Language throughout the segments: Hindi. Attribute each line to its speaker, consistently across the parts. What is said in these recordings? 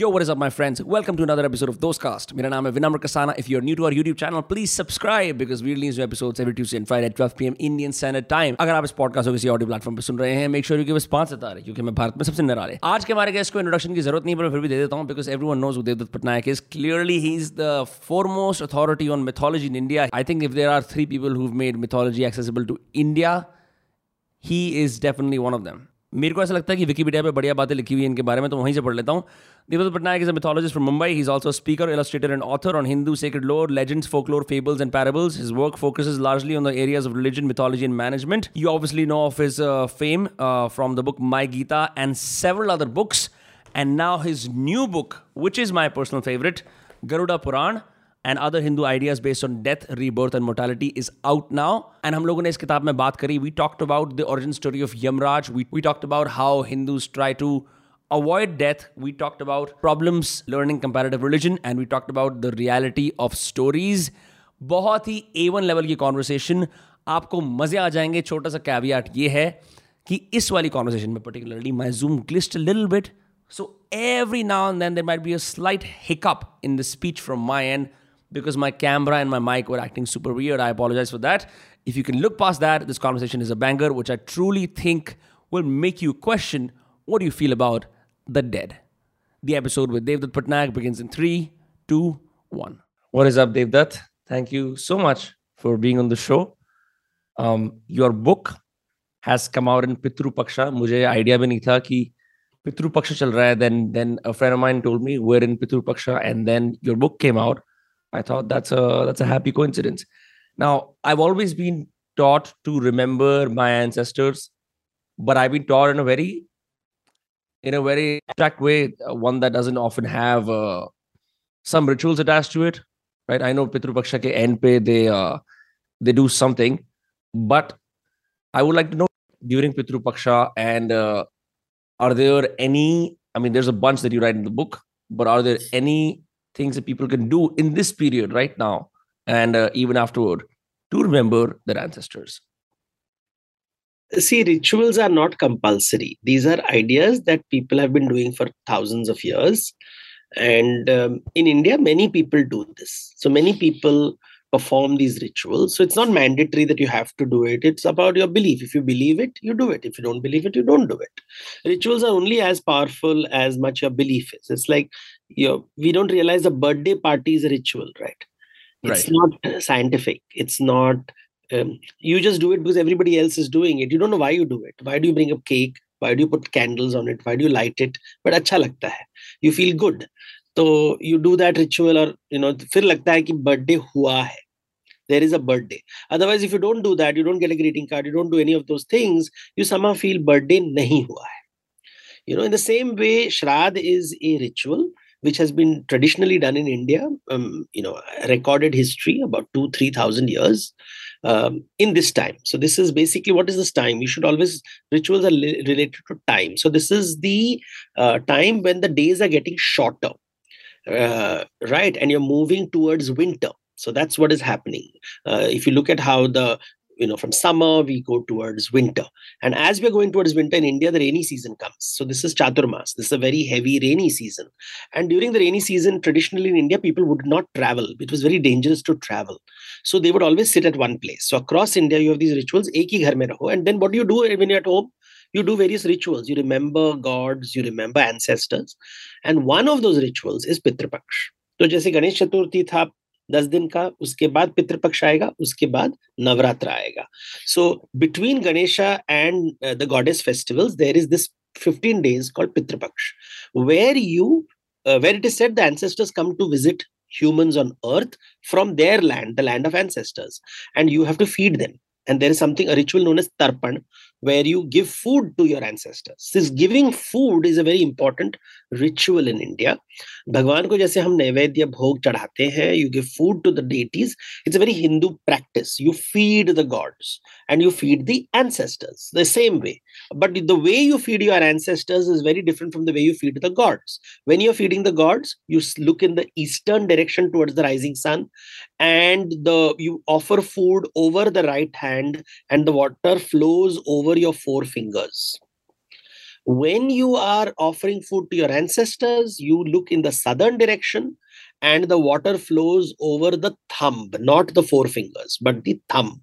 Speaker 1: Yo, what is up, my friends? Welcome to another episode of Dostcast. मेरा नाम है Vinamra Kasana. If you're new to our YouTube channel, please subscribe because we release new episodes every Tuesday and Friday at 12 p.m. Indian Standard Time. अगर आप इस पॉडकास्ट को किसी ऑडियो प्लेटफॉर्म पर सुन रहे हैं, make sure you give us पांच सितारे क्योंकि मैं भारत में सबसे निराले. आज के हमारे गेस्ट को इंट्रोडक्शन की जरूरत नहीं पर फिर भी दे देता हूँ because everyone knows who Devdutt Patnaik is. Clearly, he is the foremost authority on mythology in India. I think if there are three people who've made mythology accessible to India, he is definitely one of them. मेरे को ऐसा लगता है कि विकीपीडिया पे बढ़िया बातें लिखी हुई है इनके बारे में तो वहीं से पढ़ लेता हूँ Deepak Patnaik is a mythologist from Mumbai he is also speaker illustrator and author on Hindu sacred lore legends folklore fables and parables his work is largely on the areas of religion mythology and management you obviously know of his fame from the book my Gita and several other books and now his new book which is my personal favourite Garuda Purana and other Hindu ideas based on death rebirth and mortality is out now and हम लोगों ने इस किताब में बात करी we talked about the origin story of Yamraj we talked about how Hindus try to avoid death we talked about problems learning comparative religion and we talked about the reality of stories बहुत ही ए वन लेवल की कॉन्वर्सेशन आपको मजे आ जाएंगे छोटा सा कैवियाट ये है कि इस वाली कॉन्वर्सेशन में particularly my zoom glitched little bit so every now and then there might be a slight hiccup in the speech from my end because my camera and my mic were acting super weird. I apologize for that. If you can look past that, this conversation is a banger, which I truly think will make you question what do you feel about the dead. The episode with Devdutt Patnaik begins in three, two, one. What is up, Devdutt? Thank you so much for being on the show. Um, your book has come out in Pitru Paksha. मुझे idea भी नहीं था Pitru Paksha चल रहा Then, then a friend of mine told me we're in Pitru Paksha, and then your book came out. I thought that's a that's a happy coincidence. Now, I've always been taught to remember my ancestors, but I've been taught in a very in a very abstract way, uh, one that doesn't often have uh, some rituals attached to it, right? I know Paksha ke end pe they uh, they do something, but I would like to know during Pitru Paksha and uh, are there any? I mean, there's a bunch that you write in the book, but are there any things that people can do in this period right now and uh, even afterward to remember their ancestors
Speaker 2: see rituals are not compulsory these are ideas that people have been doing for thousands of years and um, in india many people do this so many people perform these rituals so it's not mandatory that you have to do it it's about your belief if you believe it you do it if you don't believe it you don't do it rituals are only as powerful as much your belief is it's like you know, we don't realize a birthday party is a ritual, right? It's right. not scientific. It's not. Um, you just do it because everybody else is doing it. You don't know why you do it. Why do you bring up cake? Why do you put candles on it? Why do you light it? But acha lagta hai. You feel good. So you do that ritual or you know, फिर लगता है कि birthday हुआ है. There is a birthday. Otherwise, if you don't do that, you don't get a greeting card. You don't do any of those things. You somehow feel birthday नहीं हुआ है. You know, in the same way, Shraddh is a ritual which has been traditionally done in India, um, you know, recorded history about two, three thousand years um, in this time. So this is basically what is this time? You should always rituals are li- related to time. So this is the uh, time when the days are getting shorter, uh, right? And you're moving towards winter. So that's what is happening. Uh, if you look at how the you know from summer we go towards winter and as we're going towards winter in india the rainy season comes so this is chaturmas this is a very heavy rainy season and during the rainy season traditionally in india people would not travel it was very dangerous to travel so they would always sit at one place so across india you have these rituals ek hi ghar mein raho and then what do you do when you're at home you do various rituals you remember gods you remember ancestors and one of those rituals is pitrapaksh तो जैसे गणेश चतुर्थी था दस दिन का उसके बाद पितृपक्ष आएगा उसके बाद नवरात्र आएगा so between Ganesha and the goddess festivals there is this fifteen days called Pitrupaksha where you where it is said the ancestors come to visit human on earth from their land the land of ancestors and you have to feed them and there is something a ritual known as tarpan where you give food to your ancestors this giving food is a very important ritual in india bhagwan ko jaise hum naivedya bhog chadhate hain you give food to the deities it's a very hindu practice you feed the gods and you feed the ancestors the same way but the way you feed your ancestors is very different from the way you feed the gods when you're feeding the gods you look in the eastern direction towards the rising sun and the you offer food over the right hand hand and the water flows over your four fingers. When you are offering food to your ancestors, you look in the southern direction and the water flows over the thumb, not the four fingers, but the thumb.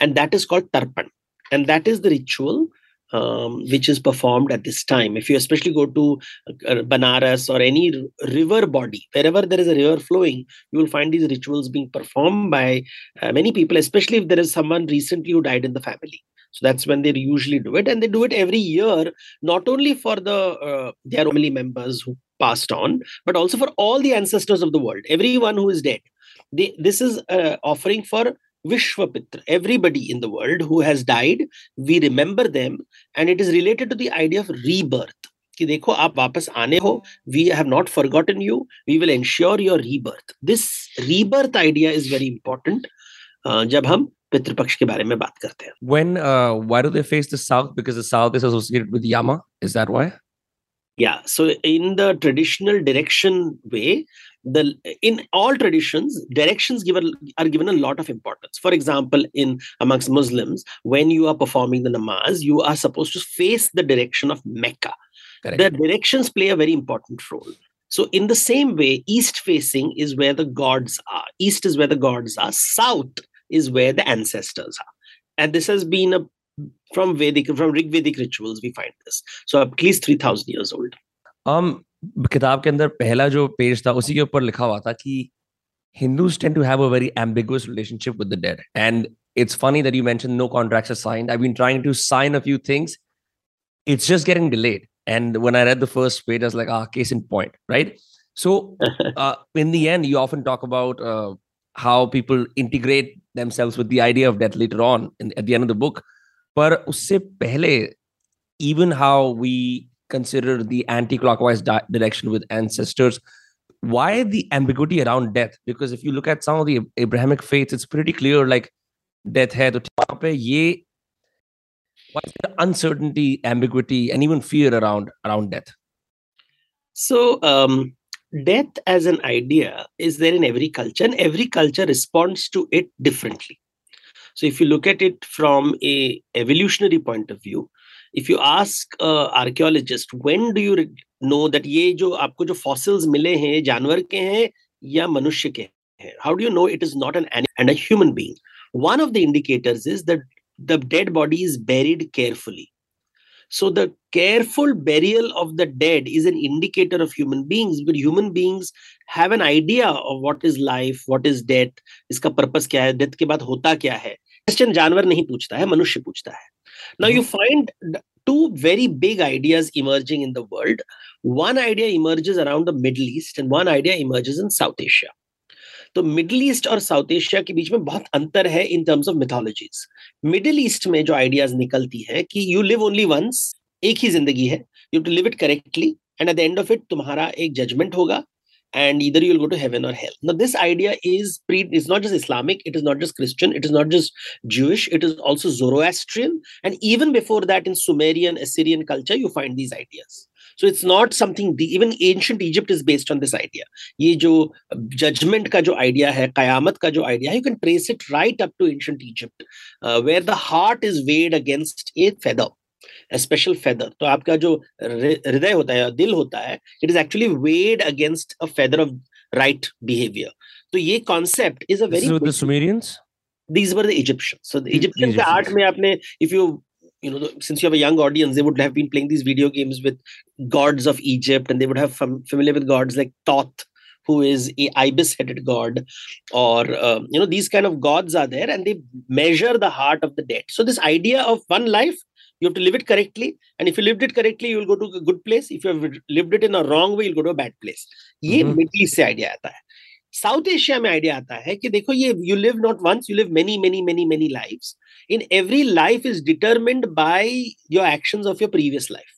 Speaker 2: And that is called tarpan. And that is the ritual um, which is performed at this time. If you especially go to uh, Banaras or any river body, wherever there is a river flowing, you will find these rituals being performed by uh, many people, especially if there is someone recently who died in the family. So that's when they usually do it, and they do it every year, not only for the uh, their family members who passed on, but also for all the ancestors of the world, everyone who is dead. They, this is uh, offering for Vishwapitra, everybody in the world who has died, we remember them, and it is related to the idea of rebirth. कि देखो आप वापस आने हो we have not forgotten you we will ensure your rebirth this rebirth idea is very important जब हम पितृपक्ष के बारे में बात
Speaker 1: करते हैं when why do they face the south because the south is associated with Yama is that why Yeah, so in
Speaker 2: the traditional direction way, the in all traditions directions given are given a lot of importance for example in amongst muslims when you are performing the namaz you are supposed to face the direction of mecca Correct. the directions play a very important role so in the same way east facing is where the gods are east is where the gods are south is where the ancestors are and this has been a from vedic from rig vedic rituals we find this so at least 3000 years old
Speaker 1: um किताब के अंदर पहला जो पेज था उसी के ऊपर लिखा हुआ था कि Hindus tend to have a very ambiguous relationship with the dead and it's funny that you mention no contracts are signed I been trying to sign a few things it's just getting delayed and when I read the first page I like ah case in point right so in the end you often talk about how people integrate themselves with the idea of death later on in, at the end of the book but usse even how we consider the anti-clockwise di- direction with ancestors why the ambiguity around death because if you look at some of the abrahamic faiths it's pretty clear like death had to yahan pe why is there uncertainty ambiguity and even fear around around death
Speaker 2: so um death as an idea is there in every culture and every culture responds to it differently so if you look at it from a evolutionary point of view if you ask archaeologist when do you know that ये जो आपको जो फॉसिल्स मिले हैं जानवर के हैं या मनुष्य के हैं how do you know it is not an and a human being one of the indicators is that the dead body is buried carefully. So the careful burial of the dead is an indicator of human beings, but human beings have an idea of what is life, what is death, इसका purpose क्या है, death के बाद होता क्या है. क्वेश्चन जानवर नहीं पूछता है, मनुष्य पूछता है. Now, you mm-hmm. find two very big ideas emerging in the world. One idea emerges around the Middle East, and one idea emerges in South Asia. तो मिडिल ईस्ट और साउथ एशिया के बीच में बहुत अंतर है in terms of mythologies Middle East में जो आइडियाज निकलती हैं कि यू लिव ओनली वंस एक ही जिंदगी है you to live it correctly and at the end of it तुम्हारा एक जजमेंट होगा and either you'll go to heaven or hell now this idea is pre it's not just islamic it is not just christian it is not just jewish it is also zoroastrian and even before that in sumerian assyrian culture you find these ideas so it's not something the even ancient egypt is based on this idea ye jo judgment ka jo idea hai qayamat ka jo idea you can trace it right up to ancient egypt uh, where the heart is weighed against a feather special feather तो आपका जो हृदय होता है दिल होता है it is actually weighed against a feather of right behaviour तो ये concept is a very Sumerians these were the Egyptians. So the Egyptians, the art mein aapne, if you you know, since you have a young audience, they would have been playing these video games with gods of Egypt, and they would have fam- familiar with gods like Thoth, who is a ibis-headed god, or uh, you know, these kind of gods are there, and they measure the heart of the dead. So this idea of one life you have to live it correctly and if you lived it correctly you will go to a good place if you have lived it in a wrong way you'll go to a bad place ये mm-hmm. middle east se idea aata hai South Asia में आइडिया आता है कि देखो ये you live not once you live many many many many lifes in every life is determined by your actions of your previous life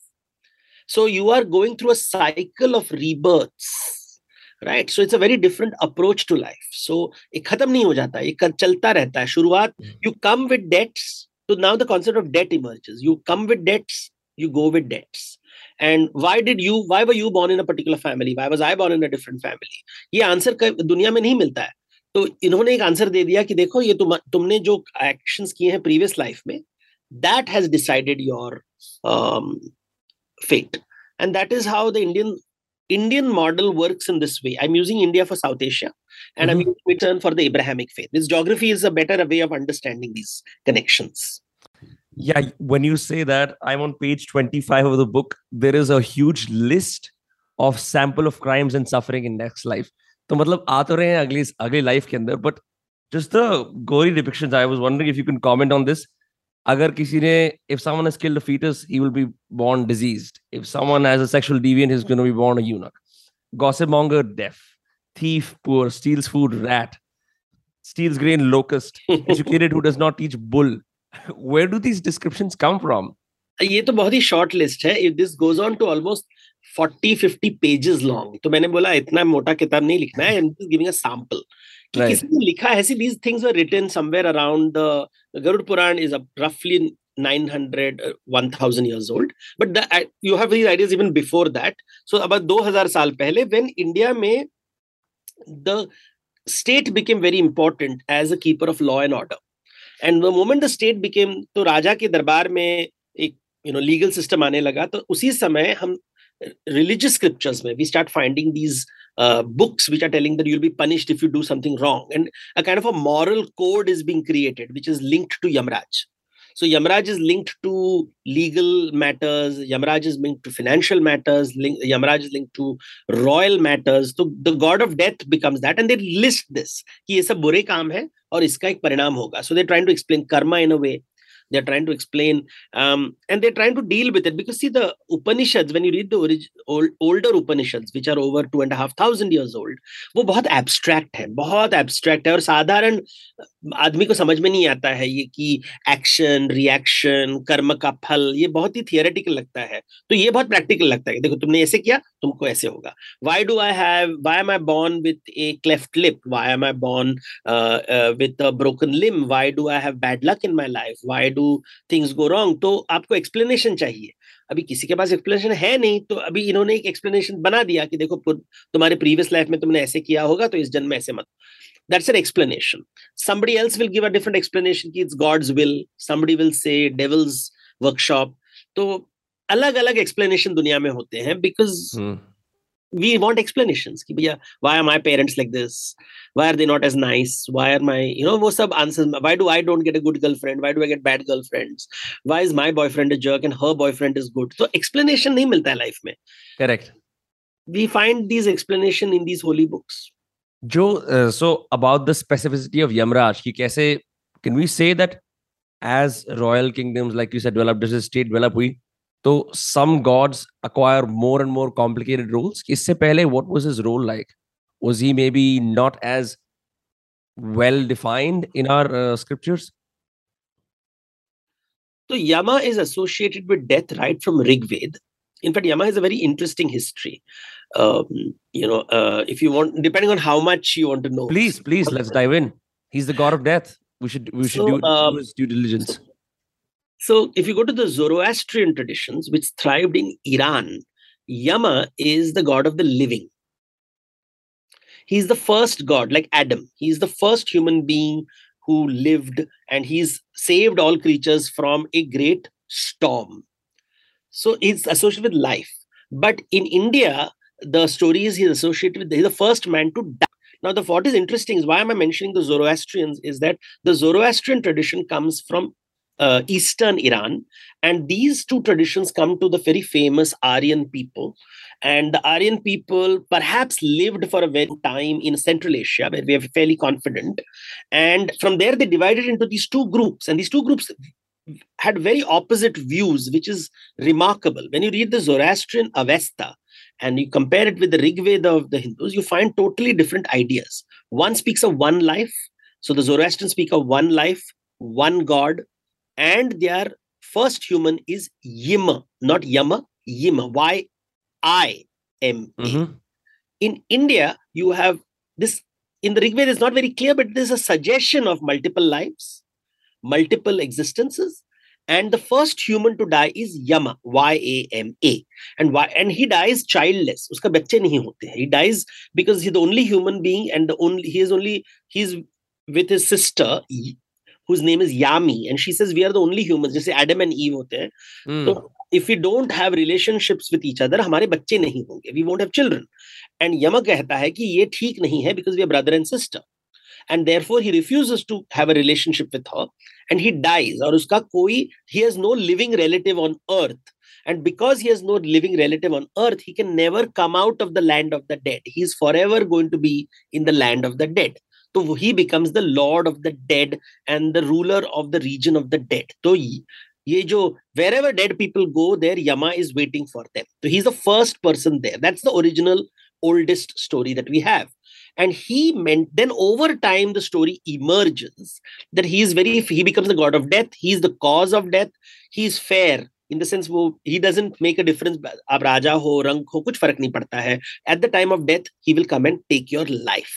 Speaker 2: so you are going through a cycle of rebirths right so it's a very different approach to life so ये खत्म नहीं हो जाता ये चलता रहता है शुरुआत you come with dates So now the concept of debt emerges. You come with debts, you go with debts. And why did you, why were you born in a particular family? Why was I born in a different family? ये answer दुनिया में नहीं मिलता है तो इन्होंने एक आंसर दे दिया कि देखो ये तुम तुमने जो एक्शन किए हैं प्रीवियस लाइफ में that has decided your fate and that is how the Indian Indian model works in this way. I'm using India for South Asia, and mm-hmm. I'm using return for the Abrahamic faith. This geography is a better way of understanding these connections.
Speaker 1: Yeah, when you say that, I'm on page 25 of the book. There is a huge list of sample of crimes and suffering in next life. So, मतलब आते तो रहे हैं अगली अगली life के अंदर But just the gory depictions, I was wondering if you can comment on this. अगर किसी ने if someone has killed a foetus he will be born diseased if someone has a sexual deviant he is gonna be born a eunuch gossip monger deaf thief poor steals food rat steals grain locust educated who does not teach bull where do these descriptions come from ये तो बहुत ही शॉर्ट
Speaker 2: लिस्ट है this goes on to almost 40 50 pages long तो मैंने बोला इतना मोटा किताब नहीं लिखना है I am just giving a sample कि right. किसी ने लिखा है these things were written somewhere around the Garuda Purana is रफली 900 uh, 1000 years old but the, uh, you have these ideas even before that so about 2000 साल पहले when india में the state became very important as a keeper of law and order and the moment the state became तो राजा के दरबार में एक यू नो लीगल सिस्टम आने लगा तो उसी समय हम religious scriptures where we start finding these uh, books which are telling that you'll be punished if you do something wrong and a kind of a moral code is being created which is linked to yamraj so yamraj is linked to legal matters yamraj is linked to financial matters link, yamraj is linked to royal matters so the god of death becomes that and they list this ki is a bure kaam hai aur iska ek hoga so they're trying to explain karma in a way they're trying to explain um, and they're trying to deal with it because see the upanishads when you read the orig- old, older upanishads which are over two and a half thousand years old wo bahut abstract hai bahut abstract hai aur sadharan aadmi ko samajh mein nahi aata hai ye ki action reaction karma ka phal ye bahut hi theoretical lagta hai to ye bahut practical lagta hai dekho tumne aise kiya tumko aise hoga why do i have why am i born with a cleft lip why am i born uh, uh, with a broken limb why do i have bad luck in my life why do do things go wrong तो आपको एक्सप्लेनेशन चाहिए अभी किसी के पास एक्सप्लेनेशन है नहीं तो अभी इन्होंने एक एक्सप्लेनेशन बना दिया कि देखो तुम्हारे प्रीवियस लाइफ में तुमने ऐसे किया होगा तो इस जन्म में ऐसे मत that's an explanation somebody else will give a different explanation it's god's will somebody will say devil's workshop तो अलग अलग एक्सप्लेनेशन दुनिया में होते हैं because we want explanations ki bhaiya why are my parents like this why are they not as nice why are my you know wo sab answers why do i don't get a good girlfriend why do i get bad girlfriends why is my boyfriend a jerk and her boyfriend is good so explanation nahi milta hai life mein
Speaker 1: correct
Speaker 2: we find these explanation in these holy books
Speaker 1: jo uh, so about the specificity of yamraj ki kaise can we say that as royal kingdoms like you said developed as a state developed hui तो some gods acquire more and more complicated roles. इससे पहले what was his role like was he may be not as well defined in our scriptures
Speaker 2: Yama is associated with death right from Rig In fact, Yama has a very interesting history. Um, you know, uh, if you want, depending on how much you want to know.
Speaker 1: Please, please, let's dive in. He's the god of death. We should we should do, do um, due diligence.
Speaker 2: So, if you go to the Zoroastrian traditions, which thrived in Iran, Yama is the god of the living. He's the first god, like Adam. He's the first human being who lived and he's saved all creatures from a great storm. So, he's associated with life. But in India, the stories he's associated with, he's the first man to die. Now, the what is interesting is why am I mentioning the Zoroastrians is that the Zoroastrian tradition comes from uh, Eastern Iran. And these two traditions come to the very famous Aryan people. And the Aryan people perhaps lived for a very time in Central Asia, where we are fairly confident. And from there, they divided into these two groups. And these two groups had very opposite views, which is remarkable. When you read the Zoroastrian Avesta and you compare it with the Rig Veda of the Hindus, you find totally different ideas. One speaks of one life. So the Zoroastrians speak of one life, one God, and their first human is Yima, not Yama, Yima, Y I M A. Mm-hmm. In India, you have this in the Rig Veda, it's not very clear, but there's a suggestion of multiple lives, multiple existences, and the first human to die is Yama, Y A M A, and why and he dies childless. उसका बच्चे नहीं होते He dies because he's the only human being and the only he is only he's with his sister whose name is Yami, and she says we are the only humans, जैसे Adam and Eve होते हैं. Mm. So if we don't have relationships with each other, हमारे बच्चे नहीं होंगे. We won't have children. And Yama कहता है कि ये ठीक नहीं है because we are brother and sister. And therefore he refuses to have a relationship with her, and he dies. और उसका कोई he has no living relative on earth. And because he has no living relative on earth, he can never come out of the land of the dead. He is forever going to be in the land of the dead. तो he becomes the lord of the dead and the ruler of the region of the dead. So, ये wherever dead people go, people Yama is waiting for them. So he's the first person there. That's the original, oldest story that we have. and he meant then over time the story emerges that he is very he becomes the god of death He's the cause of death He's fair in the sense वो he doesn't make a difference आप राजा हो रंग हो कुछ फर्क नहीं पड़ता है at the time of death he will come and take your life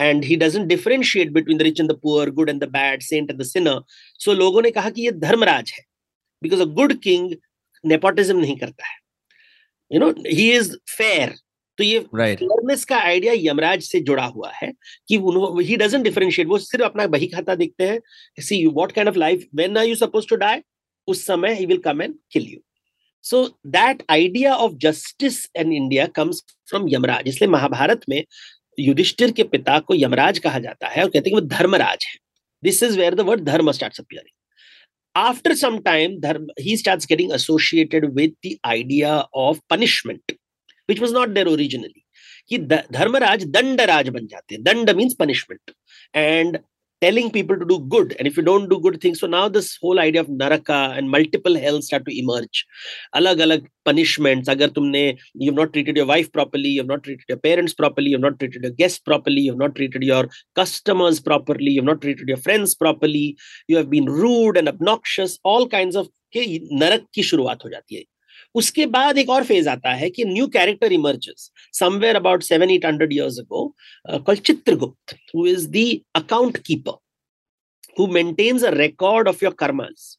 Speaker 2: and he doesn't differentiate between the rich and the poor good and the bad saint and the sinner so लोगों ने कहा कि ये धर्मराज है because a good king nepotism नहीं करता है you know he is fair तो ये फेयरनेस right. का आइडिया यमराज से जुड़ा हुआ है कि ही डजेंट डिफरेंशिएट वो सिर्फ अपना बही खाता देखते हैं see what kind of life when are you suppose to die उस समय he will come and kill you so that idea of justice in India comes from Yamraj इसलिए महाभारत में युधिष्ठिर के पिता को यमराज कहा जाता है और कहते हैं वो धर्मराज है this is where the word dharma starts appearing some time dharma ही starts getting associated with the idea of punishment which was not there originally कि धर्मराज दंडराज बन जाते हैं danda means punishment and telling people to do good and if you don't do good things so now this whole idea of naraka and multiple hell start to emerge alag alag punishments agar tumne you've not treated your wife properly you've not treated your parents properly you've not treated your guests properly you've not treated your customers properly you've not treated your friends properly you have been rude and obnoxious all kinds of नरक की शुरुआत हो जाती है उसके बाद एक और फेज आता है कि new character emerges somewhere about seven eight hundred years ago call Chitragupta who is the account keeper who maintains a record of your karmas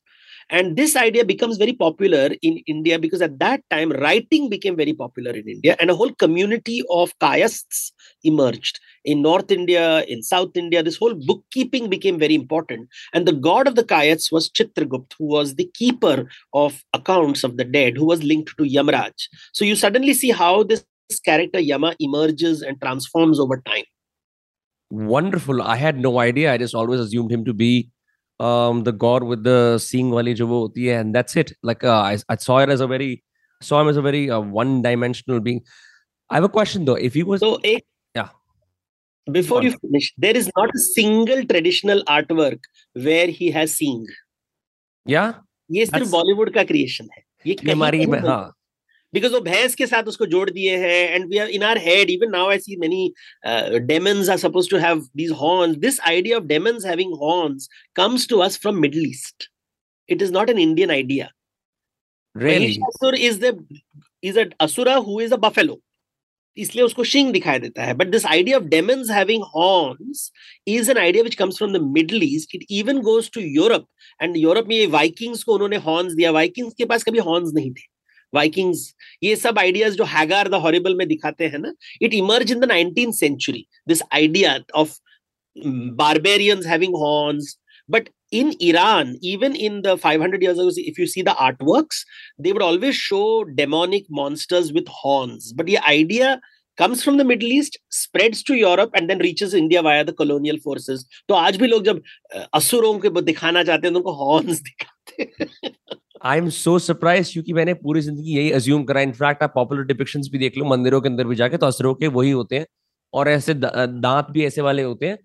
Speaker 2: And this idea becomes very popular in India because at that time, writing became very popular in India, and a whole community of Kayasts emerged in North India, in South India. This whole bookkeeping became very important. And the god of the Kayasts was Chitragupt, who was the keeper of accounts of the dead, who was linked to Yamraj. So you suddenly see how this character Yama emerges and transforms over time.
Speaker 1: Wonderful. I had no idea. I just always assumed him to be um, the gore with the seeing wali jo wo hoti hai, and that's it. Like uh, I, I saw it as a very saw him as a very uh, one-dimensional being. I have a question though. If he was
Speaker 2: so, a, yeah. Before you finish, there is not a single traditional artwork where he has seen.
Speaker 1: Yeah.
Speaker 2: ये सिर्फ बॉलीवुड का क्रिएशन है ये हमारी हाँ बिकॉज वो भैंस के साथ उसको जोड़ दिए हैं and we are in our head even now I see many demons are suppose to have this horns this idea of demons having horns comes to us from Middle East it is not an Indian idea Really? Asur is the is a asura who is a buffalo. इसलिए उसको शिंग दिखाई देता है but this idea of demons having horns is an idea which comes from the Middle East it even goes to Europe and Europe में ये वाइकिंग्स को उन्होंने हॉर्न्स दिया वाइकिंग्स के पास कभी हॉर्न्स नहीं थे वाइकिंग्स ये सब आइडियाज जो हैगार द हॉरिबल में दिखाते हैं ना it emerge in the nineteen century this idea of barbarians having horns but in iran even in the 500 years ago if you see the artworks they would always show demonic monsters with horns but the idea comes from the middle east spreads to europe and then reaches india via the colonial forces तो आज भी लोग जब असुरों के दिखाना चाहते हैं तो उनको हॉर्न्स दिखाते हैं
Speaker 1: आई एम सो सरप्राइज क्योंकि मैंने पूरी जिंदगी यही अज्यूम करा इनफैक्ट आप पॉपुलर डिपिक्शन भी देख लो मंदिरों के अंदर भी जाके तो असरों के वही होते हैं और ऐसे दांत भी ऐसे वाले होते हैं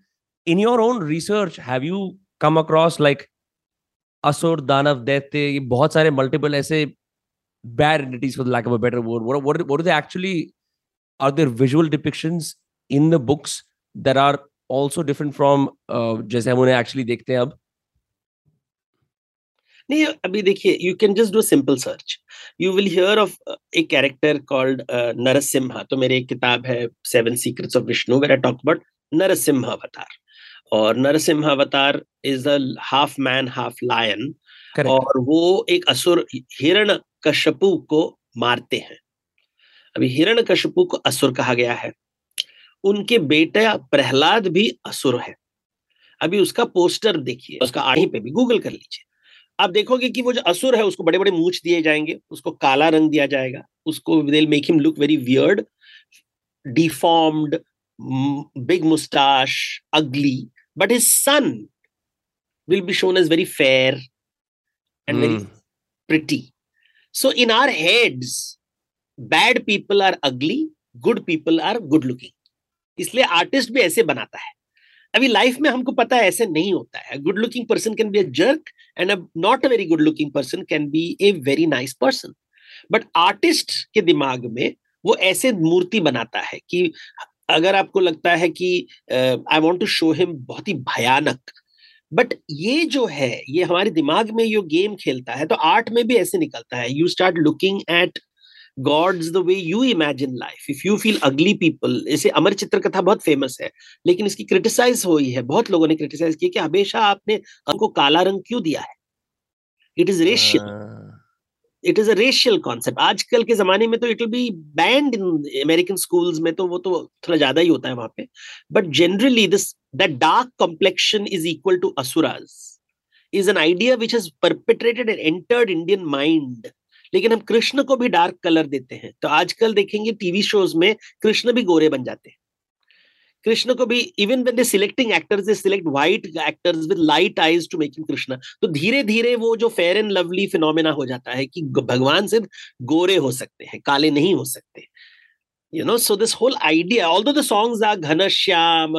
Speaker 1: in your own research have you come across like असुर दानव दैत्य ये बहुत सारे मल्टीपल ऐसे bad entities for lack of a better word what what are they actually are there visual depictions in the books that are also different from जैसे हम उन्हें एक्चुअली देखते हैं अब
Speaker 2: नहीं अभी देखिए you can just do simple search you will hear of a character called Narasimha तो मेरी एक किताब है seven secrets of Vishnu where I talk about Narasimha avatar और Narasimha avatar is a half man half lion और वो एक असुर हिरण कश्यपु को मारते हैं अभी हिरण कश्यपु को असुर कहा गया है उनके बेटा प्रहलाद भी असुर है अभी उसका पोस्टर देखिए उसका आड़ी पे भी गूगल कर लीजिए आप देखोगे कि वो जो असुर है उसको बड़े बड़े मूछ दिए जाएंगे उसको काला रंग दिया जाएगा उसको make him look very weird deformed big moustache ugly but his son will be shown as very fair and very pretty so in our heads bad people are ugly good people are good looking इसलिए आर्टिस्ट भी ऐसे बनाता है अभी लाइफ में हमको पता है ऐसे नहीं होता है good looking person can be a jerk and a not a very good looking person can be a very nice person but artist के दिमाग में वो ऐसे मूर्ति बनाता है कि अगर आपको लगता है कि I want to show him बहुत ही भयानक बट ये जो है ये हमारे दिमाग में ये गेम खेलता है तो आर्ट में भी ऐसे निकलता है you start looking at gods the way you imagine life if you feel ugly people ऐसे अमर चित्र कथा बहुत फेमस है लेकिन इसकी क्रिटिसाइज हुई है बहुत लोगों ने क्रिटिसाइज किया कि हमेशा आपने हमको काला रंग क्यों दिया है it is racial it is a racial concept आजकल के जमाने में तो it will be banned in American schools में तो वो तो थोड़ा ज्यादा ही होता है वहां पे but generally this that dark complexion is equal to asuras is an idea which has perpetrated and entered Indian mind लेकिन हम कृष्ण को भी डार्क कलर देते हैं तो आजकल देखेंगे टीवी शोज में कृष्ण भी गोरे बन जाते हैं कृष्ण को भी even when they selecting actors they select white actors with light eyes to in Krishna तो धीरे धीरे वो जो फेयर एंड लवली फिनोमेना हो जाता है कि भगवान सिर्फ गोरे हो सकते हैं काले नहीं हो सकते you know so this whole idea although songs are Ghanshyam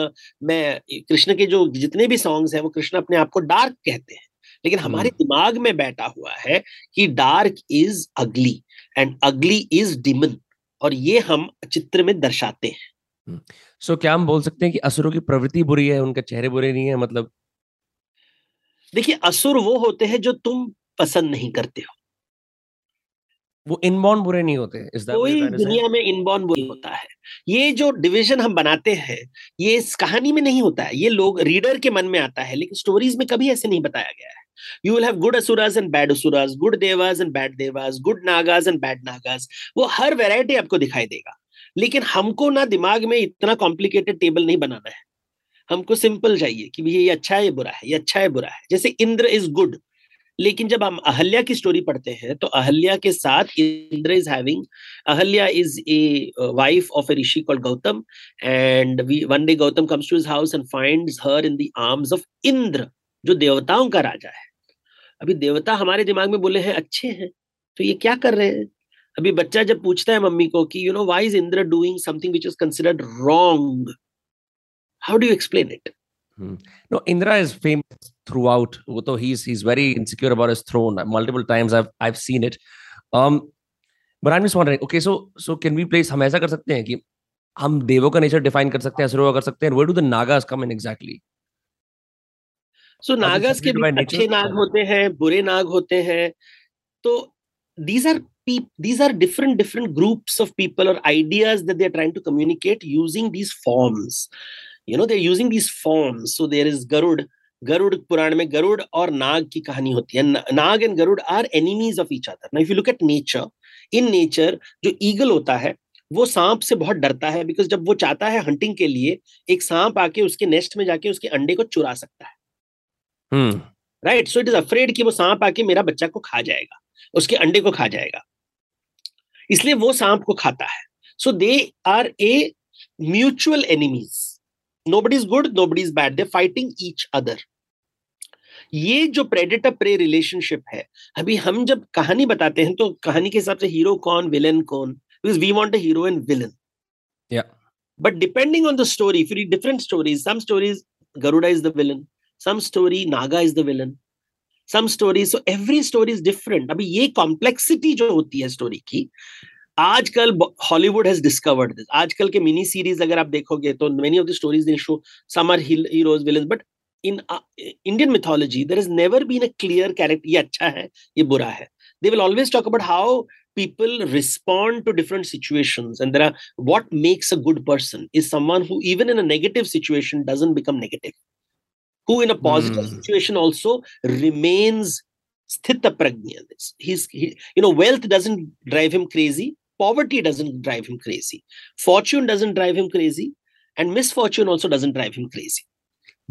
Speaker 2: मैं कृष्ण के जो जितने भी सॉन्ग्स हैं वो कृष्ण अपने आप को डार्क कहते हैं लेकिन हमारे हम्म। दिमाग में बैठा हुआ है कि dark is ugly and ugly is demon और ये हम चित्र में दर्शाते हैं सो हम्म।
Speaker 1: so, क्या हम बोल सकते हैं कि असुरों की प्रवृत्ति बुरी है उनके चेहरे बुरे नहीं है मतलब
Speaker 2: देखिए असुर वो होते हैं जो तुम पसंद नहीं करते हो
Speaker 1: वो इनबॉर्न बुरे
Speaker 2: नहीं होते इस कोई दुनिया में इनबॉर्न बुरे होता है ये जो डिविजन हम बनाते हैं ये इस कहानी में नहीं होता है ये लोग रीडर के मन में आता है लेकिन स्टोरीज में कभी ऐसे नहीं बताया गया है you will have good asuras and bad asuras good devas and bad devas good nagas and bad nagas वो हर वेराइटी आपको दिखाई देगा लेकिन हमको ना दिमाग में इतना कॉम्प्लिकेटेड टेबल नहीं बनाना है हमको सिंपल चाहिए कि ये अच्छा है बुरा है ये अच्छा है बुरा है जैसे इंद्र इज गुड लेकिन जब हम अहल्या की स्टोरी पढ़ते हैं तो अहल्या के साथ Indra is having Ahalya is a wife of a rishi called Gautam and we one day Gautam comes to his house and finds her in the arms of Indra जो देवताओं का राजा है अभी देवता हमारे दिमाग में बोले हैं अच्छे हैं तो ये क्या कर रहे हैं अभी बच्चा जब पूछता है मम्मी को कि you know why is Indra doing something which is considered wrong how do you explain
Speaker 1: it no Indra is famous throughout. Though he's he's very insecure about his throne. Multiple times I've I've seen it. Um, but I'm just wondering. Okay, so so can we place? हम ऐसा कर सकते हैं कि हम देवों का नेचर डिफाइन कर सकते हैं असुरों का कर सकते where do the nagas come in exactly
Speaker 2: so, nagas ke bhi acche nag hote hain bure nag hote hain to these are people these are different different groups of people or ideas that they are trying to communicate using these forms you know they're using these forms so there is garud Garuda Purana में गरुड़ और नाग की कहानी होती है नाग and Garuda are enemies of each other if you look at nature in nature जो ईगल होता है वो सांप से बहुत डरता है बिकॉज जब वो चाहता है हंटिंग के लिए एक सांप आके उसके नेस्ट में जाके उसके अंडे को चुरा सकता
Speaker 1: है
Speaker 2: right so it is afraid कि वो सांप आके मेरा बच्चा को खा जाएगा उसके अंडे को खा जाएगा इसलिए वो सांप को खाता है so they are a mutual enemies nobody is good nobody is bad they fighting each other ये जो प्रेडेटर प्रे रिलेशनशिप है अभी हम जब कहानी बताते हैं तो कहानी के हिसाब से हीरो कौन विलन कौन because we want a hero and villain but depending on the story फिर different stories some stories Garuda is the villain some story Naga is the villain some story so every story is different अभी ये कॉम्प्लेक्सिटी जो होती है स्टोरी की आजकल हॉलीवुड हैज डिस्कवर्ड दिस आजकल के मिनी सीरीज अगर आप देखोगे तो many of the stories they show some are heroes villains but in uh, Indian mythology, there has never been a clear character. ये अच्छा है, ये बुरा है. They will always talk about how people respond to different situations, and there are what makes a good person is someone who, even in a negative situation, doesn't become negative, who in a positive mm. situation also remains sthita pragna. He's he, you know wealth doesn't drive him crazy. Poverty doesn't drive him crazy. Fortune doesn't drive him crazy. And misfortune also doesn't drive him crazy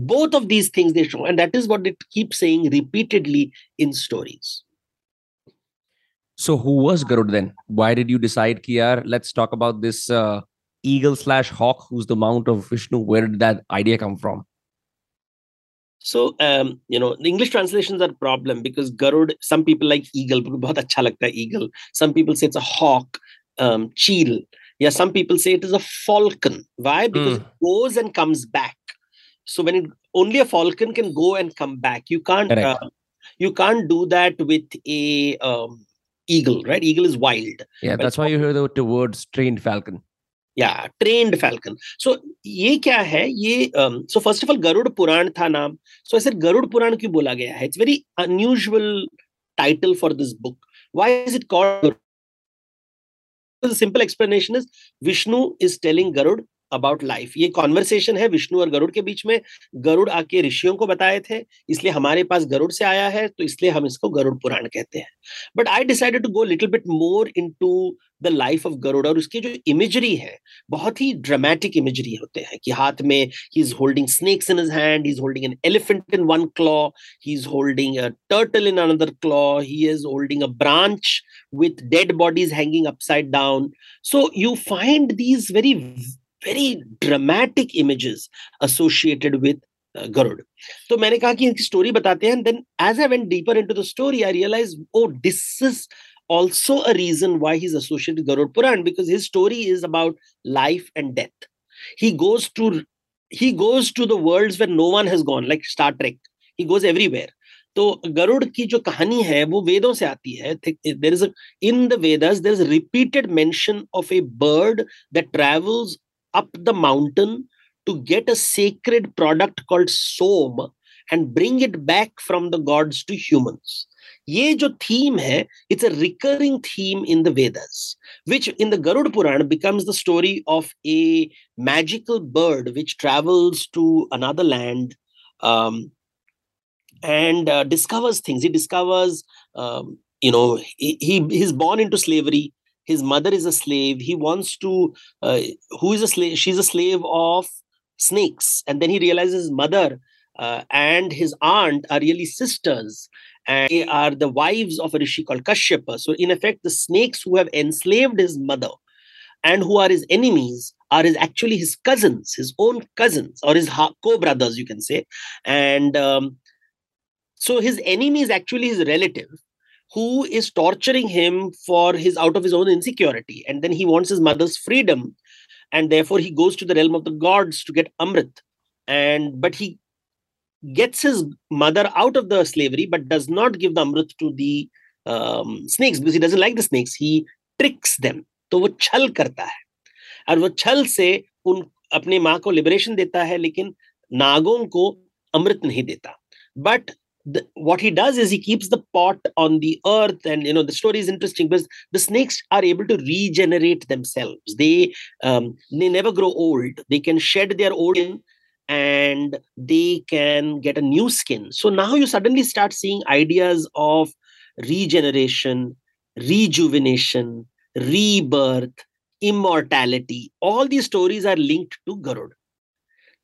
Speaker 2: both of these things they show and that is what they keep saying repeatedly in stories
Speaker 1: so who was garud then why did you decide kiar let's talk about this uh, eagle slash hawk who's the mount of vishnu where did that idea come from
Speaker 2: so um, you know the english translations are a problem because garud some people like eagle but acha lagta eagle some people say it's a hawk um, cheel yeah some people say it is a falcon why because mm. it goes and comes back so when it, only a falcon can go and come back, you can't uh, you can't do that with a um, eagle, right? Eagle is wild.
Speaker 1: Yeah,
Speaker 2: that's
Speaker 1: why you hear the, the words trained falcon.
Speaker 2: Yeah, trained falcon. So, ये क्या है ये so first of all Garuda Purana था नाम सो ऐसे गरुड़ पुराण क्यों बोला गया है it's very unusual title for this book the simple explanation is Vishnu is telling Garud about life ये कॉन्वर्सेशन है विष्णु और गरुड़ के बीच में गरुड़ आके ऋषियों को बताए थे इसलिए हमारे पास गरुड़ से आया है तो इसलिए हम इसको गरुड़ पुराण कहते हैं but I decided to go little bit more in to the life of Garuda और उसकी जो इमेजरी है बहुत ही ड्रामेटिक इमेजरी होते हैं कि हाथ में he is holding snakes in his hand he is holding an elephant in one claw he is holding a turtle in another claw he is holding a branch with dead bodies hanging upside down so you find these very very dramatic images associated with Garuda तो मैंने कहा कि इनकी स्टोरी बताते हैं then as I went deeper into the story I realise oh this is also a reason why he's associated with Garud Puran because his story is about life and death. He goes to he goes to the worlds where no one has gone, like Star Trek. He goes everywhere. तो गरुड़ की जो कहानी है वो वेदों से आती है there is in the Vedas there is repeated mention of a bird that travels up the mountain to get a sacred product called Som and bring it back from the gods to humans. ये जो theme है, it's a recurring theme in the Vedas, which in the Garud Puran becomes the story of a magical bird which travels to another land um, and uh, discovers things. He discovers, um, you know, he, he he's born into slavery his mother is a slave he wants to uh, who is a slave she's a slave of snakes and then he realizes his mother uh, and his aunt are really sisters and they are the wives of a rishi called kashyapa so in effect the snakes who have enslaved his mother and who are his enemies are his actually his cousins his own cousins or his co-brothers you can say and um, so his enemy is actually his relative who is torturing him for his out of his own insecurity and then he wants his mother's freedom and therefore he goes to the realm of the gods to get amrit and but he gets his mother out of the slavery but does not give the amrit to the um, snakes because he doesn't like the snakes he tricks them to वो छल करता है और वो छल से उन अपने माँ को liberation देता है लेकिन नागों को अमृत नहीं देता But the, what he does is he keeps the pot on the earth and you know the story is interesting because the snakes are able to regenerate themselves they um, they never grow old they can shed their old skin and they can get a new skin so now you suddenly start seeing ideas of regeneration rejuvenation rebirth immortality all these stories are linked to garud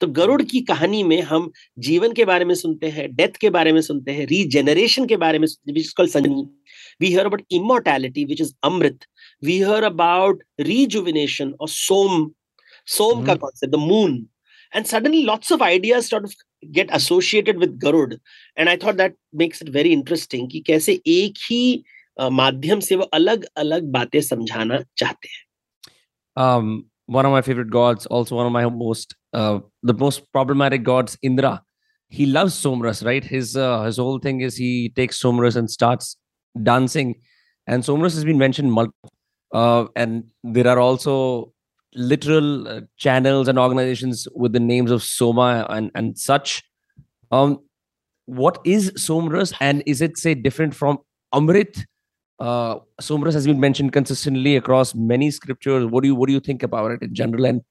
Speaker 2: तो गरुड़ की कहानी में हम जीवन के बारे में सुनते हैं डेथ के बारे में सुनते हैं रीजेनरेशन के बारे में संजनी we hear about immortality which is amrit we hear about rejuvenation or som som mm. ka concept the moon and suddenly lots of ideas sort of get associated with garud and i thought that makes it very interesting ki kaise ek hi uh, माध्यम से वो अलग अलग बातें समझाना चाहते
Speaker 1: हैं um one of my favorite gods also one of my most Uh, the most problematic gods, Indra. He loves Somras, right? His uh, his whole thing is he takes Somras and starts dancing, and Somras has been mentioned multiple. Uh, and there are also literal uh, channels and organizations with the names of Soma and and such. Um, what is Somras, and is it say different from Amrit? Uh, Somras has been mentioned consistently across many scriptures. What do you what do you think about it in general, and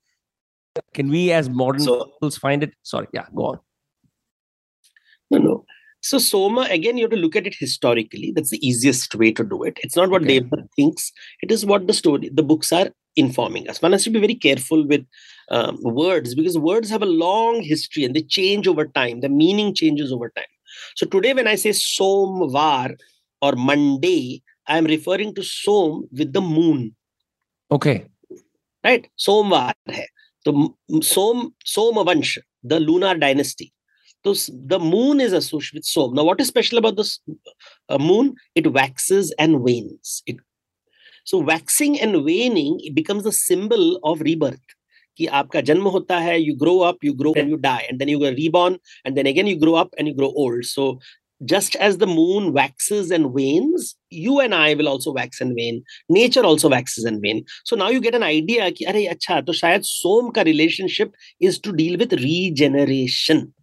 Speaker 1: can we as modern so, find it? Sorry, yeah, go on.
Speaker 2: No, no. So soma again, you have to look at it historically. That's the easiest way to do it. It's not what okay. Devan thinks. It is what the story, the books are informing us. One has to be very careful with um, words because words have a long history and they change over time. The meaning changes over time. So today, when I say somvar or Monday, I am referring to som with the moon.
Speaker 1: Okay.
Speaker 2: Right, somvar hai. तो सोम तो Somvansh the lunar dynasty तो the moon is associated with Som now what is special about this moon it waxes and wanes it so waxing and waning becomes a symbol of rebirth कि आपका जन्म होता है you grow up you grow and you die and then you reborn and then again you grow up and you grow old so just as the moon waxes and wanes, you and I will also wax and wane. Nature also waxes and wanes. So now you get an idea that Arey, acha, relationship is to deal with regeneration.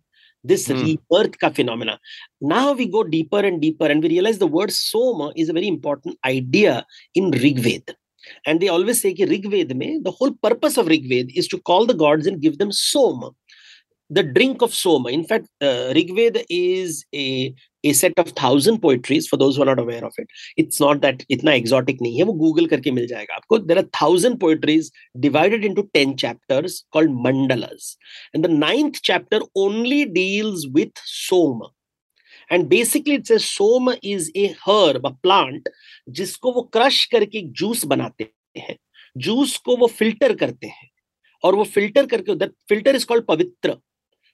Speaker 2: This hmm. rebirth ka phenomena. Now we go deeper and deeper and we realize the word soma is a very important idea in Rigveda. And they always say that Rig the whole purpose of Rigveda is to call the gods and give them soma. the drink of Soma. In fact, uh, Rigveda is a a set of thousand poetries for those who are not aware of it. It's not that इतना exotic nahi hai wo Google karke mil jayega aapko There are thousand poetries divided into 10 chapters called mandalas, and the ninth chapter only deals with Soma. and basically it says soma is a herb a plant jisko wo crush karke juice banate hain juice ko wo filter karte hain और वो फिल्टर करके दैट फिल्टर इज कॉल्ड पवित्र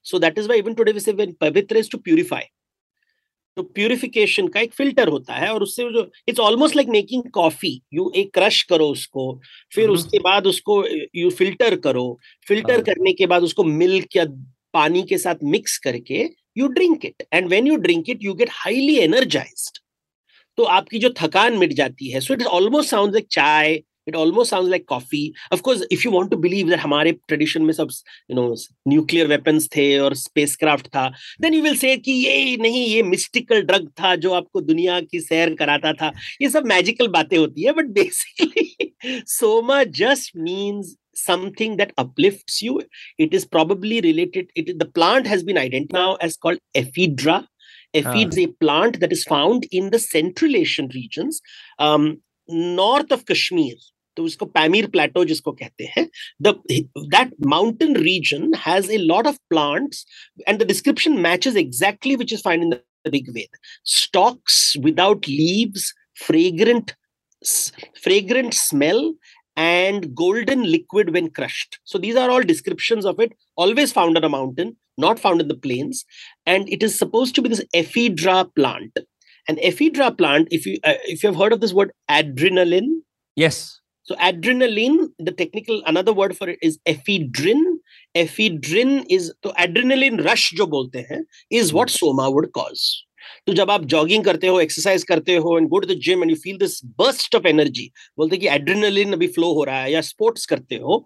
Speaker 2: so that is why even today we say when पवित्र इज टू प्यूरिफाई तो प्यूरिफिकेशन का एक फिल्टर होता है और उससे जो it's almost like making coffee you एक क्रश करो उसको फिर uh-huh. उसके बाद उसको यू फिल्टर करो फिल्टर uh-huh. हाँ। करने के बाद उसको मिल्क या पानी के साथ मिक्स करके you drink it and when you drink it you get highly energised तो आपकी जो थकान मिट जाती है so it almost sound like chai it almost sounds like coffee of course if you want to believe that हमारे tradition में you know nuclear weapons थे or spacecraft था then you will say कि ये नहीं ये mystical drug था जो आपको दुनिया की सैर कराता था magical बातें but basically soma just means something that uplifts you it is probably related it the plant has been identified now as called ephedra ah. Ephid is a plant that is found in the central Asian regions. Um, north of Kashmir तो उसको पैमीर प्लेटो जिसको कहते हैं the that mountain region has a lot of plants and the description matches exactly which is find in the big weed stalks without leaves fragrant fragrant smell and golden liquid when crushed so these are all descriptions of it always found on a mountain not found in the plains and it is supposed to be this ephedra plant an ephedra plant, if you uh, if you have heard of this word adrenaline, yes. So adrenaline, the technical another word for it is ephedrine. Ephedrine is to adrenaline rush जो बोलते हैं is hmm. what soma would cause. तो जब आप जॉगिंग करते हो एक्सरसाइज करते हो and go to the gym and you feel this burst of energy बोलते कि एड्रेनलिन अभी फ्लो हो रहा है या स्पोर्ट्स करते हो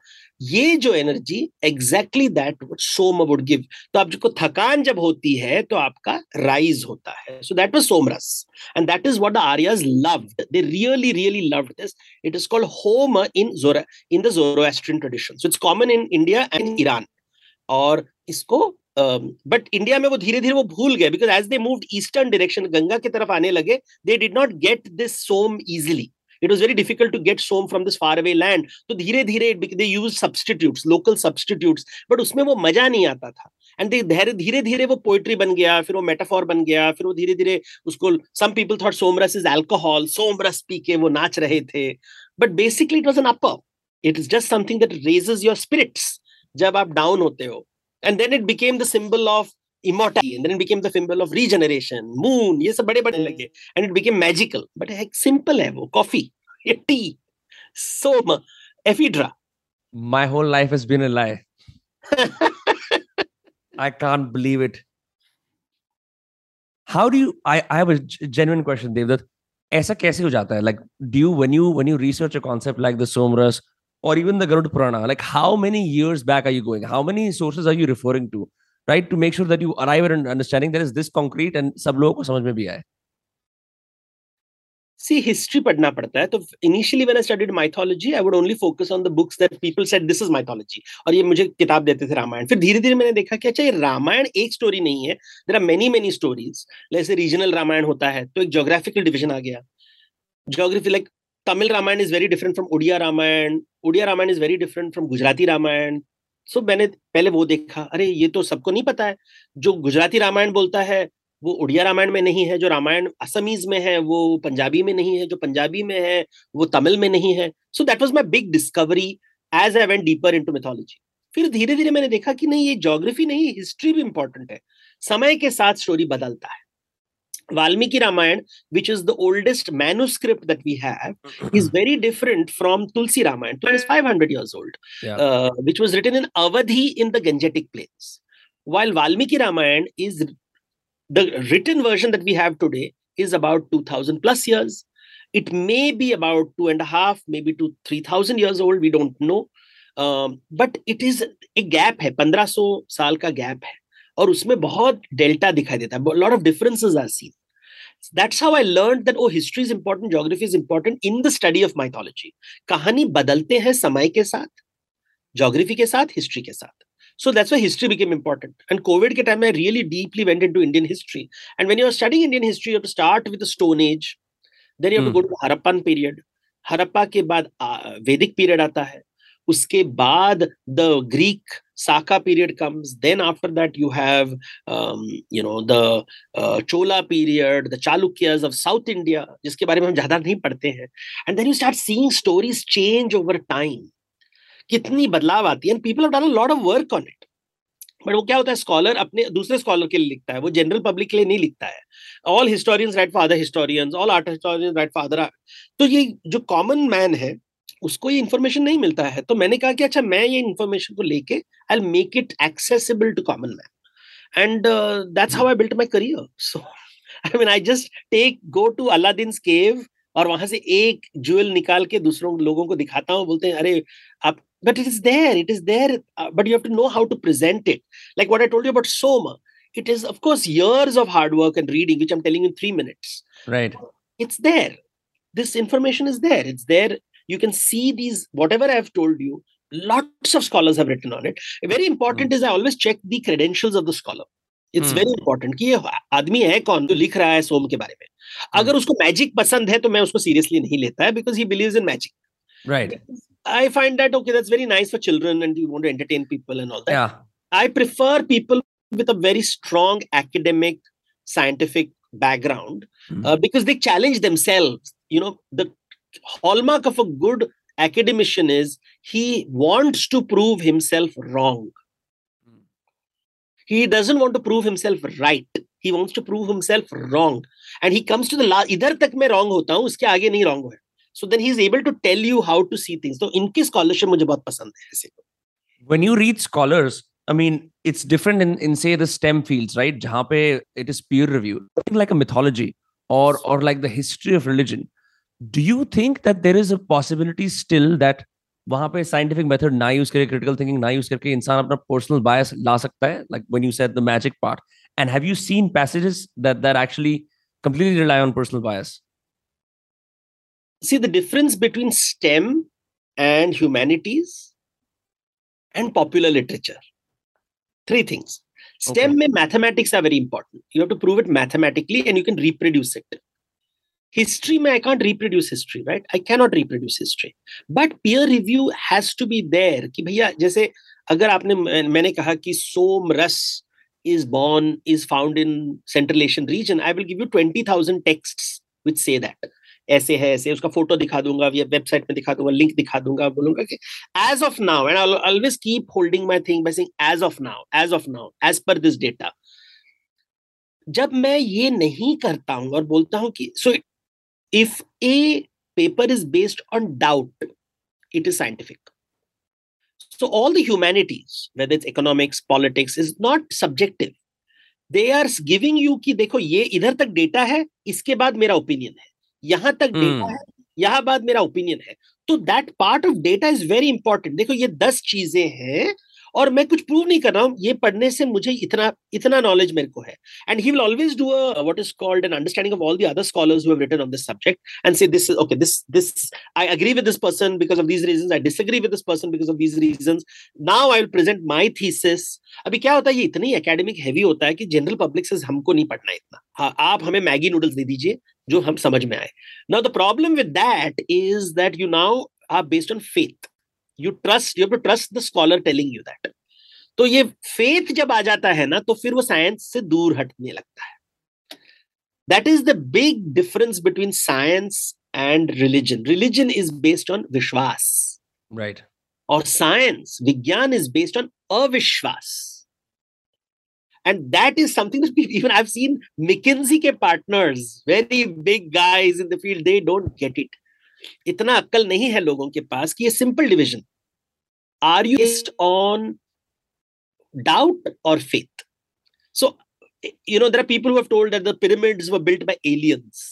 Speaker 2: ये जो energy exactly that Som would give तो आप जो थकान जब होती है तो आपका राइज होता है so that was somras and that is what the Aryas loved they really really loved this it is called home in जोरा in the Zoroastrian tradition so it's common in India and Iran और इसको बट um, इंडिया में वो धीरे धीरे वो भूल गए because as they move eastern direction Ganga की तरफ आने लगे they did not get this Som easily it was very difficult to get Som from this far away land तो धीरे धीरे they use substitute local substitute but उसमें वो मजा नहीं आता था एंड धीरे धीरे वो पोएट्री बन गया फिर वो मेटाफॉर बन गया फिर वो धीरे धीरे उसको some people thought somras is alcohol somras पी के वो नाच रहे थे but basically it was an upper it is just something that raises your spirits जब आप डाउन होते हो and then it became the symbol of immortality and then it became the symbol of regeneration moon yes bade mm. and it became magical but simple hai wo coffee tea soap ephedra
Speaker 1: my whole life has been a lie i can't believe it how do you i i have a genuine question devdat ऐसा कैसे हो जाता है like do you when you when you research a concept like the somras or even the Garud Purana, like how many years back are you going? How many sources are you referring to? Right? To make sure that you arrive at an understanding that is this concrete and sab लोगों को समझ में भी आए. See, history पढ़ना padta hai.
Speaker 2: तो initially when I studied mythology, I would only focus on the books that people said this is mythology. और ये मुझे किताब देते थे रामायण फिर dheere धीरे मैंने देखा कि अच्छा ये रामायण एक स्टोरी नहीं है there are many many stories जैसे regional Ramayan hota hai. तो ek geographical division aa gaya. Geography like Tamil Ramayana is very different from Odia Ramayana. Odia Ramayana is very different from Gujarati Ramayana. So so, मैंने पहले वो देखा अरे ये तो सबको नहीं पता है जो गुजराती रामायण बोलता है वो उड़िया रामायण में नहीं है जो रामायण असमीज में है वो पंजाबी में नहीं है जो पंजाबी में है वो तमिल में नहीं है so that was my big discovery as I went deeper into mythology फिर धीरे धीरे मैंने देखा कि नहीं ये जोग्राफी नहीं हिस्ट्री भी इंपॉर्टेंट है समय के साथ स्टोरी बदलता है Valmiki Ramayana, which is the oldest manuscript that we have, hmm. is very different from Tulsi Ramayana. It is 500 years old, yeah. uh, which was written in Avadhi in the Gangetic Plains. While Valmiki Ramayana is the written version that we have today is about 2000 plus years. It may be about two and a half, maybe to 3000 years old. We don't know. Um, but it is a gap, hai, 1500 saal ka gap. Hai. और उसमें बहुत डेल्टा दिखाई देता है lot of differences are seen that's how i learned that oh history is important geography is important in the study of mythology कहानी बदलते हैं समय के साथ ज्योग्राफी के साथ हिस्ट्री के साथ so that's why history became important and covid ke time i really deeply went into indian history and when you are studying indian history you have to start with the stone age then you have hmm. to go to the harappan period Harappa के बाद वैदिक पीरियड आता है उसके बाद the Greek Saka period comes then after that you have you know the Chola period the Chalukyas of south India जिसके बारे में हम ज्यादा नहीं पढ़ते हैं and then you start seeing stories change over time कितनी बदलाव आती है people have done a lot of work on it but वो क्या होता है स्कॉलर अपने दूसरे स्कॉलर के लिए लिखता है वो जनरल पब्लिक के लिए नहीं लिखता है all historians write for other historians all art historians write for other तो ये जो कॉमन मैन है उसको ये इन्फॉर्मेशन नहीं मिलता है तो मैंने कहा कि अच्छा मैं ये इन्फॉर्मेशन को लेके I'll make it accessible to common man and that's how I built my career so I mean I just take go to दिन केव और वहां से एक ज्वेल निकाल के दूसरों लोगों को दिखाता हूँ बोलते हैं अरे आप but it is there it is there but you have to know how to present it like what I told you about Soma it is of course years of hard work and reading which i'm telling you in 3 minutes right it's there this information is there it's there you can see these, whatever I've told you, lots of scholars have written on it. Very important mm. is I always check the credentials of the scholar. It's very important कि ये आदमी है कौन जो लिख रहा है सोम के बारे में अगर उसको मैजिक पसंद है तो मैं उसको सीरियसली नहीं लेता है because he believe in magic
Speaker 1: right
Speaker 2: I find that okay that's very nice for children and you want to entertain people and all
Speaker 1: that
Speaker 2: I prefer people with a very strong academic scientific background because they challenge themselves you know the hallmark of a good academician is he wants to prove himself wrong. He doesn't want to prove himself right. He wants to prove himself wrong. And he comes to the last, idhar tak main wrong hota hu, uske aage nahi wrong hai. So then he's able to tell you how to see things. So inki scholarship mujhe
Speaker 1: bahut
Speaker 2: pasand
Speaker 1: hai When you read scholars, I mean, it's different in, in say the STEM fields, right? Jahan pe it is peer reviewed, like a mythology or or like the history of religion do you think that there is a possibility still that वहां पे साइंटिफिक मेथड ना यूज करके क्रिटिकल थिंकिंग ना यूज करके इंसान अपना पर्सनल बायस ला सकता है like when you said the magic part and have you seen passages that that actually completely rely on personal bias
Speaker 2: see the difference between stem and humanities and popular literature three things stem okay. mathematics are very important you have to prove it mathematically and you can reproduce it history में I can't reproduce history right I cannot reproduce history but peer review has to be there कि भैया जैसे अगर आपने मैंने कहा कि somras is born is found in central Asian region I will give you twenty thousand text which say that ऐसे है ऐसे उसका फोटो दिखा दूंगा या वेबसाइट में दिखा दूंगा लिंक दिखा दूंगा बोलूंगा कि as of now and I always keep holding my thing by saying as of now as of now as per this data जब मैं ये नहीं करता हूं और बोलता हूं कि सो if a paper is based on doubt, it is scientific. So, all the humanities, whether it's economics, politics, is not subjective. They are giving you कि देखो ये इधर तक डेटा है इसके बाद मेरा ओपिनियन है यहां तक डेटा hai यहां baad mera opinion hai so that part of data is very important dekho ye 10 cheeze हैं और मैं कुछ प्रूव नहीं कर रहा हूँ ये पढ़ने से मुझे इतना इतना नॉलेज मेरे को है and he will always do a what is called an understanding of all the other scholars who have written on this subject and say this okay this this I agree with this person because of these reasons I disagree with this person because of these reasons now I will present my thesis अभी क्या होता है ये इतनी एकेडमिक हैवी होता है कि जनरल पब्लिक से हमको नहीं पढ़ना इतना हाँ आप हमें मैगी नूडल्स दे दीजिए जो हम समझ में आए now the problem with that is that you now are based on faith you trust you to trust the scholar telling you that तो ये फेथ जब आ जाता है ना तो फिर वो साइंस से दूर हटने लगता है that is the big difference between science and religion religion is based on विश्वास
Speaker 1: राइट
Speaker 2: और साइंस विज्ञान इज बेस्ड ऑन अविश्वास and that is something that even I've seen McKinsey ke partners, very big guys in the field, they don't get it. इतना अक्ल नहीं है लोगों के पास कि ये simple division are you based on doubt और faith so you know there are people have told that the pyramids were built by aliens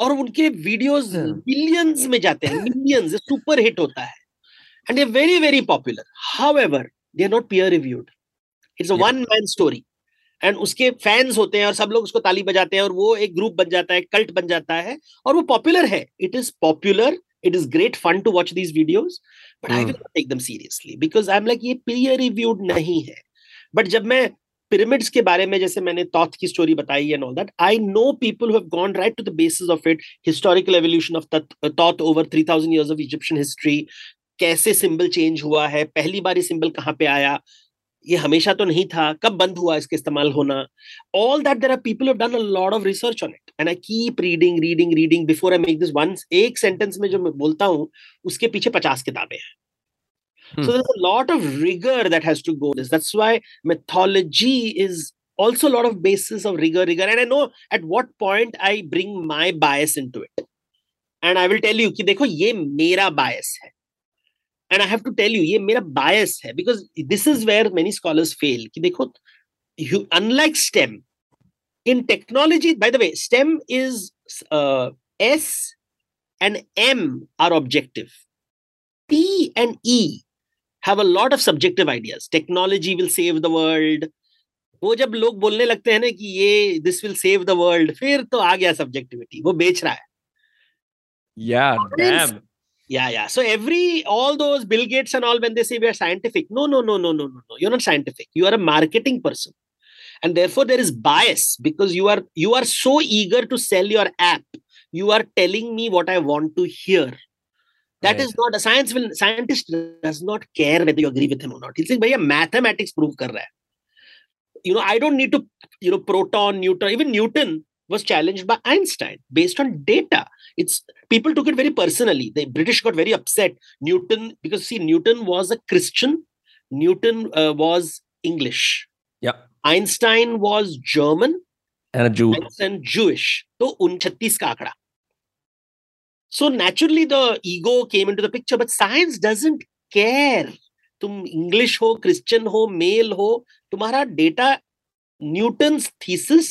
Speaker 2: और उनके वीडियोस मिलियंस अच्छा। में जाते हैं मिलियंस सुपर हिट होता है and they very very popular how ever they are not peer reviewed it's a one man story and उसके फैंस होते हैं और सब लोग उसको ताली बजाते हैं और वो एक ग्रुप बन जाता है कल्ट बन जाता है और वो पॉपुलर है it is popular it is great fun to watch these videos but mm. i hmm. will not take them seriously because i'm like ye peer reviewed nahi hai but jab के बारे में जैसे मैंने तौथ की स्टोरी बताई and all that I know people have gone right to the basis of it historical evolution of Thoth over 3000 years of Egyptian history कैसे सिंबल चेंज हुआ है पहली बार ये सिंबल कहाँ पे आया ये हमेशा तो नहीं था कब बंद हुआ इसके इस्तेमाल होना all that there are people done a lot of research on it and I keep reading reading reading before I make this one एक सेंटेंस में जो मैं बोलता हूँ उसके पीछे पचास किताबें हैं Hmm. So there's a lot of rigor that has to go this. That's why mythology is also a lot of basis of rigor, rigor. And I know at what point I bring my bias into it. And I will tell you कि देखो ये मेरा bias है. And I have to tell you ये मेरा बायस है because this is where many scholars fail कि देखो unlike STEM in technology by the way STEM is S and M are objective T and E have a lot of subjective ideas technology will save the world वो जब लोग बोलने लगते हैं ना कि ये this will save the world फिर तो आ गया सब्जेक्टिविटी वो बेच रहा
Speaker 1: है
Speaker 2: या yeah yeah
Speaker 1: yeah
Speaker 2: so every all those bill gates and all when they say we are scientific no no no no no no no you're not scientific you are a marketing person and therefore there is bias because you are you are so eager to sell your app you are telling me what i want to hear That right. is not a science will scientist does not care whether you agree with him or not he's saying bhaiya mathematics prove kar raha hai you know i don't need to you know proton neutron, even newton was challenged by einstein based on data it's people took it very personally. The British got very upset. Newton, because see, Newton was a Christian, Newton uh, was English.
Speaker 1: Yeah.
Speaker 2: Einstein was German.
Speaker 1: And a Jew.
Speaker 2: And Jewish. So, 39 ka akda. So, naturally, the ego came into the picture, but science doesn't care. तुम इंग्लिश हो क्रिश्चियन हो मेल हो तुम्हारा डेटा न्यूटन थीसिस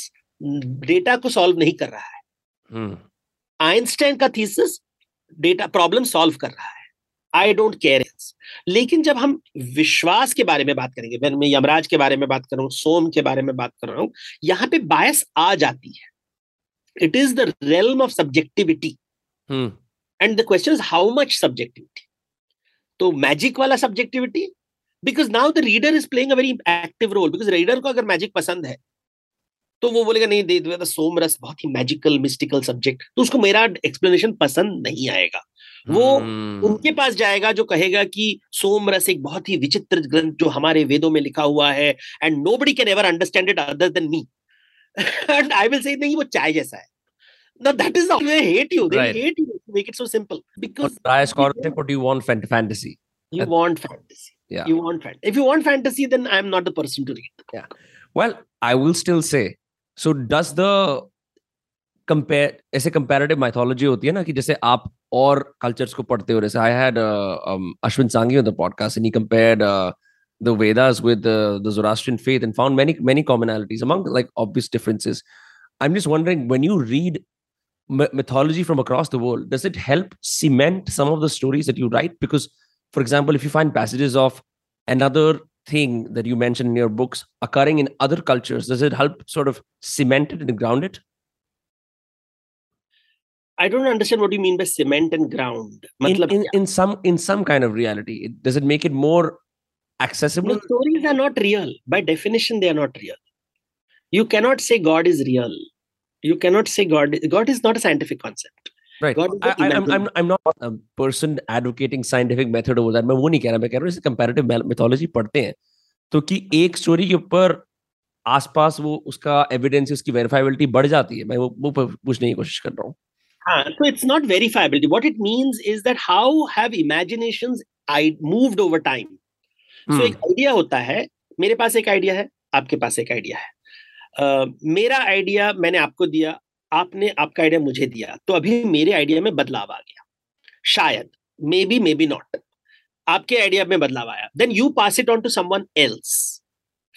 Speaker 2: डेटा को सॉल्व नहीं कर रहा है आइंस्टाइन का थीसिस डेटा प्रॉब्लम सॉल्व कर रहा है आई डोंट केयर इट्स लेकिन जब हम विश्वास के बारे में बात करेंगे मैं यमराज के बारे में बात कर रहा हूँ सोम के बारे में बात कर रहा हूँ यहाँ पे बायस आ जाती है it is the realm of subjectivity and the question is how much subjectivity तो मैजिक वाला subjectivity because now the reader is playing a very active role because reader को अगर मैजिक पसंद है तो वो बोलेगा नहीं दे द सोमरस बहुत ही मैजिकल मिस्टिकल सब्जेक्ट तो उसको मेरा एक्सप्लेनेशन पसंद नहीं आएगा वो उनके पास जाएगा जो कहेगा कि सोमरस एक बहुत ही विचित्र ग्रंथ जो हमारे वेदों में लिखा हुआ है and nobody can ever understand it other than me and I will say नहीं वो चाय जैसा है Now that is how they hate you. They right. hate you. To Make it so simple because.
Speaker 1: But I scored What do you want
Speaker 2: fantasy? You That's... want fantasy. Yeah. You want fantasy. If you want fantasy, then I'm not the person to read. Yeah. Well, I will still say
Speaker 1: So so does the compare ऐसे कंपेरेटिव माइथोलॉजी होती है ना कि जैसे आप और कल्चर्स को पढ़ते हो जैसे I had uh, um, Ashwin Sanghi on the podcast and he compared uh, the Vedas with uh, the Zoroastrian faith and found many many commonalities among like obvious differences. I'm just wondering when you read mythology from across the world, does it help cement some of the stories that you write? Because, for example, if you find passages of another thing that you mentioned in your books occurring in other cultures? Does it help sort of cement it and ground it?
Speaker 2: I don't understand what you mean by cement and ground.
Speaker 1: in, in, in some in some kind of reality, does it make it more accessible? The
Speaker 2: stories are not real. By definition, they are not real. You cannot say God is real. You cannot say God. God is not a scientific concept.
Speaker 1: right I, I, I'm, I'm I'm not a person advocating scientific method over that मैं वो नहीं कह रहा मैं कह रहा हूँ जैसे कंपैरेटिव मिथोलॉजी पढ़ते हैं तो कि एक स्टोरी के ऊपर आसपास वो उसका एविडेंस उसकी वेरीफाइबिलिटी बढ़ जाती है मैं वो
Speaker 2: वो पूछने की
Speaker 1: कोशिश कर रहा हूँ
Speaker 2: so it's not verifiability. What it means is that how have imaginations I moved over time. Hmm. So एक idea होता है मेरे पास एक idea है आपके पास एक idea है uh, मेरा आइडिया मैंने आपको दिया आपने आपका आइडिया मुझे दिया तो अभी मेरे आइडिया में बदलाव आ गया शायद maybe may be not आपके आइडिया में बदलाव आया then you pass it on to someone else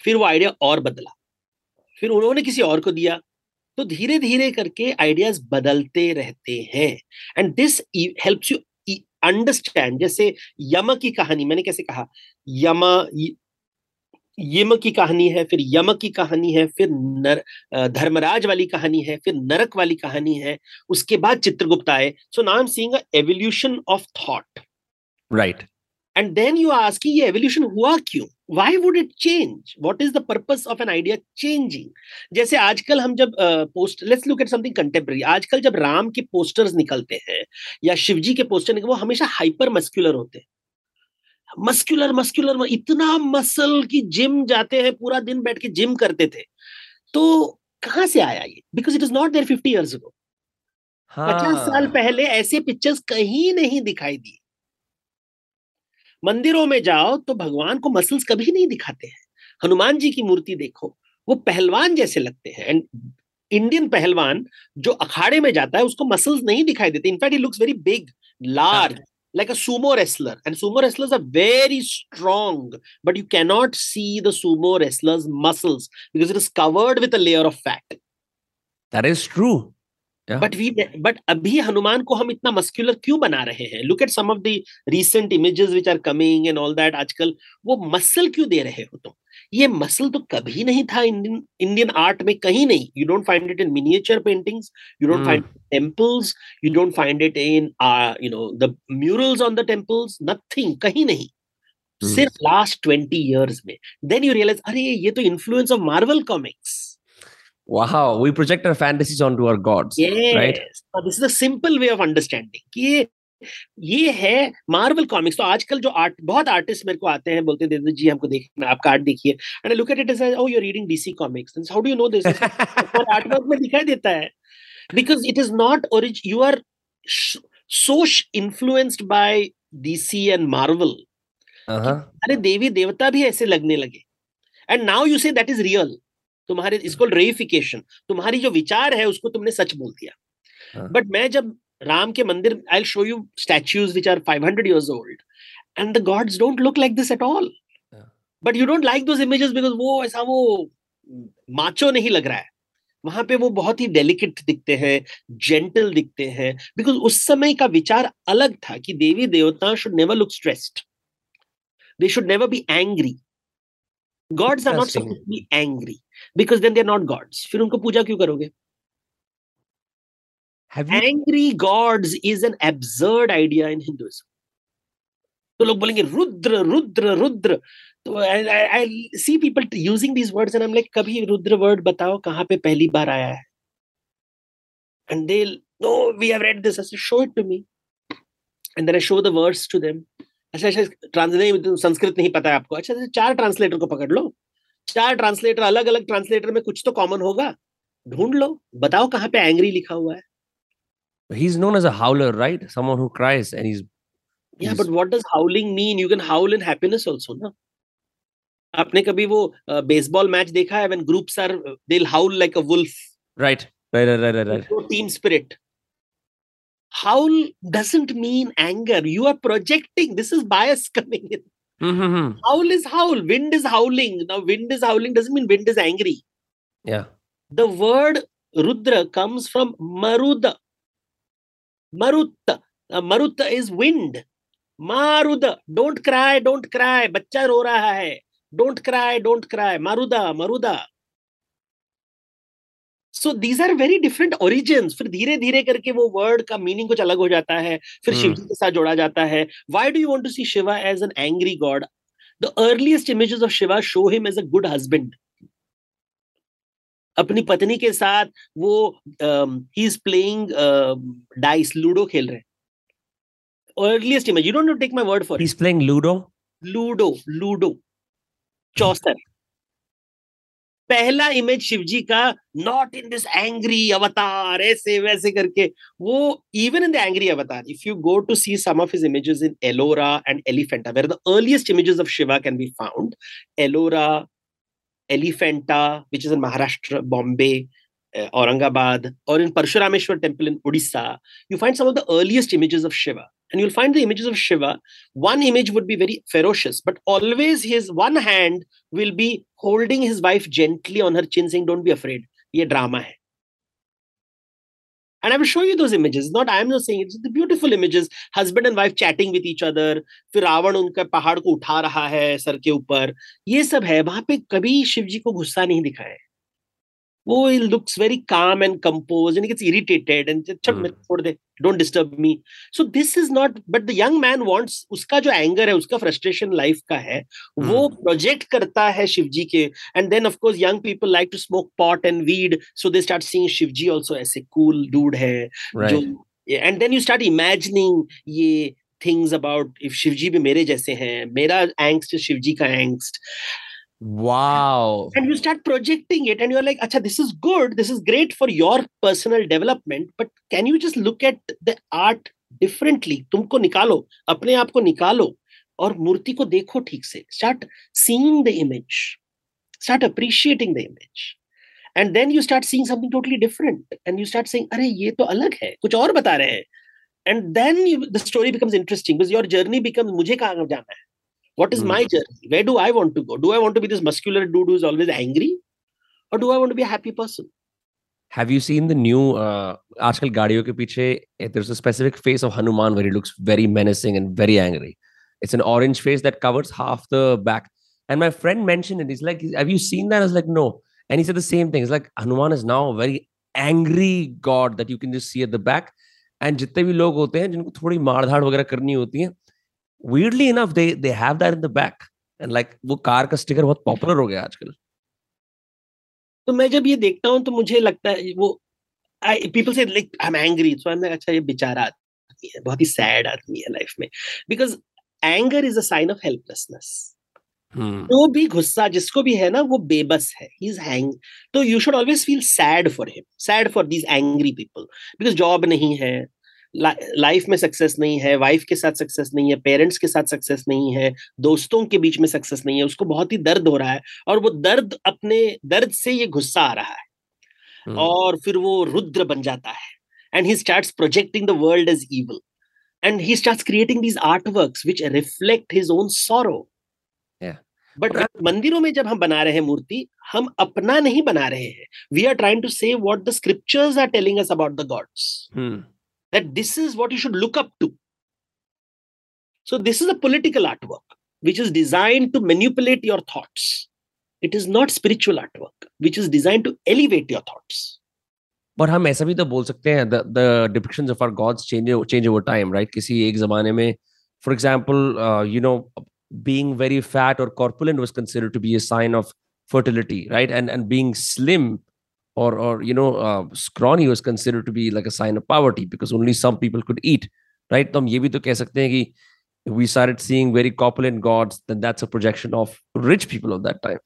Speaker 2: फिर वो आइडिया और बदला फिर उन्होंने किसी और को दिया तो धीरे धीरे करके आइडियाज बदलते रहते हैं and this helps you understand जैसे यमा की कहानी मैंने कैसे कहा यमा यम की कहानी है फिर यम की कहानी है फिर नर धर्मराज वाली कहानी है फिर नरक वाली कहानी है उसके बाद चित्रगुप्त आए सो नाम I evolution of thought
Speaker 1: right
Speaker 2: and then you ask ये एवोल्यूशन हुआ क्यों why would it change what is the purpose of an idea changing जैसे आजकल हम जब post let's look at something contemporary आजकल जब राम के पोस्टर्स निकलते हैं या शिवजी के पोस्टर निकलते वो हमेशा हाइपर मस्क्यूलर होते हैं मस्कुलर मस्कुलर इतना मसल की जिम जाते हैं पूरा दिन बैठ के जिम करते थे तो कहाँ से आया ये because it is not there fifty years go पचास हाँ। साल पहले ऐसे पिक्चर्स कहीं नहीं दिखाई दी मंदिरों में जाओ तो भगवान को मसल्स कभी नहीं दिखाते हैं हनुमान जी की मूर्ति देखो वो पहलवान जैसे लगते हैं एंड इंडियन पहलवान जो अखाड़े में जाता है उसको मसल्स नहीं दिखाई देते in fact he looks very big large like a sumo wrestler. And sumo wrestlers are very strong, but you cannot see the sumo wrestler's muscles because it is covered with a layer of fat.
Speaker 1: That is true.
Speaker 2: Yeah. But we but abhi hanuman ko hum itna muscular क्यों bana rahe hain look at some of the recent images which are coming and all that aajkal wo muscle क्यों de rahe ho tum ये मसल तो कभी नहीं था इंडियन इंडियन आर्ट में कहीं नहीं you don't find it in miniature paintings you don't find temples you don't find it in you know the murals on the temples nothing कहीं नहीं hmm. सिर्फ लास्ट ट्वेंटी इयर्स में देन यू रियलाइज अरे ये तो influence of Marvel comics
Speaker 1: Wow, we project our fantasies onto our gods. Yes. Right? Now, this
Speaker 2: is a simple way of understanding. कि ये है मार्वल कॉमिक्स तो आजकल जो आर्ट बहुत आर्टिस्ट मेरे को आते हैं बोलते हैं जी हमको देखना आपका आर्ट देखिए and look at it is O you reading DC comics how do you know this art work में दिखाई देता है because it is not ओरिज you are sh- so by DC and Marvel अरे देवी देवता भी ऐसे लगने लगे and now you say that is real तुम्हारे इसको रेफिकेशन तुम्हारी जो विचार है उसको तुमने सच बोल दिया बट हाँ। मैं जब राम के मंदिर I show you statues which are five hundred old. Old and the gods don't look like this at all but you don't like those images because वो ऐसा वो माचो नहीं लग रहा है वहां पे वो बहुत ही डेलिकेट दिखते हैं जेंटल दिखते हैं बिकॉज उस समय का विचार अलग था कि देवी देवता should never look stressed they should never be angry gods are not be angry because then they are not gods फिर उनको पूजा क्यों करोगे Have you... Angry gods is an absurd idea in Hinduism. तो लोग बोलेंगे रुद्र रुद्र रुद्र तो I see people using these words and I like कभी रुद्र वर्ड बताओ कहाँ पे पहली बार आया है and they know we have read this show it to me and then I show the words to them अच्छा अच्छा ट्रांसलेट तो संस्कृत नहीं पता है आपको अच्छा तो चार ट्रांसलेटर को पकड़ लो चार ट्रांसलेटर अलग अलग ट्रांसलेटर में कुछ तो कॉमन होगा ढूंढ लो बताओ कहाँ पे एंग्री लिखा हुआ है
Speaker 1: he's known as a howler, right? Someone who cries and he's.
Speaker 2: Yeah, but what does howling mean? You can howl in happiness also, no? आपने कभी वो बेसबॉल मैच देखा है groups are they'll howl like a wolf. Right. Right. Right. Right. Right. Team spirit. howl doesn't mean anger you are projecting this is bias coming in howl is howl wind is howling now wind is howling doesn't mean wind is angry
Speaker 1: yeah
Speaker 2: the word rudra comes from maruda Marut Marut is wind मारुद don't cry don't cry बच्चा रो रहा है don't cry don't cry मारुदा Maroda so these are very different origin फिर धीरे धीरे करके वो वर्ड का मीनिंग कुछ अलग हो जाता है फिर hmm. शिव जी के साथ जोड़ा जाता है why do you want to see Shiva as an angry god the earliest images of Shiva show him as a good husband अपनी पत्नी के साथ वो he is playing dice ludo खेल रहे earliest image you don't know take my word for he is playing ludo ludo ludo चौसर पहला इमेज शिवजी का not in this angry avatar ऐसे वैसे करके वो even in the angry avatar if you go to see some of his images in Ellora and Elephanta where the earliest images of Shiva can be found Ellora Elephanta, which is in Maharashtra, Bombay, uh, Aurangabad, or in Parshurameshwar temple in Odisha, you find some of the earliest images of Shiva. And you'll find the images of Shiva. One image would be very ferocious, but always his one hand will be holding his wife gently on her chin, saying, Don't be afraid. Ye drama hai. and I will show you those images. Not I am not saying it's the beautiful images. Husband and wife chatting with each other. फिर रावण उनका पहाड़ को उठा रहा है सर के ऊपर ये सब है वहां पे कभी शिव जी को गुस्सा नहीं दिखाया है वो he looks very calm and compose and gets irritated and अच्छा मेरे छोड़ दे don't disturb me so this is not but the young man wants उसका जो एंगर है उसका फ्रस्ट्रेशन लाइफ का है mm. वो प्रोजेक्ट करता है शिवजी के and then of course young people like to smoke pot and weed so they start seeing Shivji also ऐसे कूल डूड है right. जो and then you start imagining ये थिंग्स अबाउट इफ शिवजी भी मेरे जैसे हैं मेरा एंग्स्ट शिवजी का angst
Speaker 1: Wow.
Speaker 2: And you start projecting it and you're like, Acha, this is good. This is great for your personal development. But can you just look at the art differently? तुमको निकालो अपने आप को निकालो और मूर्ति को देखो ठीक से start seeing the image start appreciating the image and then you start seeing something totally different and you start saying अरे ये तो अलग है कुछ और बता रहे हैं and then the story becomes interesting because your journey becomes मुझे कहाँ जाना है What is mm. my hmm. journey? Where do I want to go? Do I want to be this muscular dude who's always angry? Or do I want to be a happy person? Have you seen the new
Speaker 1: uh, आजकल गाड़ियों के पीछे
Speaker 2: there's a specific face of Hanuman where he looks
Speaker 1: very menacing and very angry. It's an orange face that covers half the back. And my friend mentioned it. He's like, "Have you seen that?" I was like, "No." And he said the same thing. It's like Hanuman is now a very angry god that you can just see at the back. And जितने भी लोग होते हैं जिनको थोड़ी मारधाड़ वगैरह करनी होती है weirdly enough they they have that in the back and like वो कार का स्टिकर बहुत पॉपुलर हो गया आजकल
Speaker 2: तो मैं जब ये देखता हूँ तो मुझे लगता है वो पीपल से like I am angry so I am like अच्छा ये बेचारा आदमी है बहुत ही सैड आदमी है लाइफ में because anger is a sign of helplessness जो भी गुस्सा जिसको भी है ना वो बेबस है ही इज हैंग तो you should always feel sad for him sad for these angry people because job नहीं है लाइफ में सक्सेस नहीं है वाइफ के साथ सक्सेस नहीं है पेरेंट्स के साथ सक्सेस नहीं है दोस्तों के बीच में सक्सेस नहीं है उसको बहुत ही दर्द हो रहा है और वो दर्द अपने दर्द से ये गुस्सा आ रहा है हम्म। और फिर वो रुद्र बन जाता है and he start projecting the world is evil and he start creating these art work which reflect his own
Speaker 1: sorrow but मंदिरों
Speaker 2: में जब हम बना रहे हैं मूर्ति हम अपना नहीं बना रहे हैं we are trying to say what the scriptures are telling us about the gods that this is what you should look up to. So, this is a political artwork which is designed to manipulate your thoughts. It is not spiritual artwork which is designed to elevate your thoughts.
Speaker 1: But हम ऐसा भी तो बोल सकते हैं the depictions of our gods change change over time right किसी एक जमाने में for example you know being very fat or corpulent was considered to be a sign of fertility right and and being slim or or you know uh, scrawny was considered to be like a sign of poverty because only some people could eat right तो हम ये भी तो कह we started seeing very corpulent gods then that's a projection of rich
Speaker 2: people of that time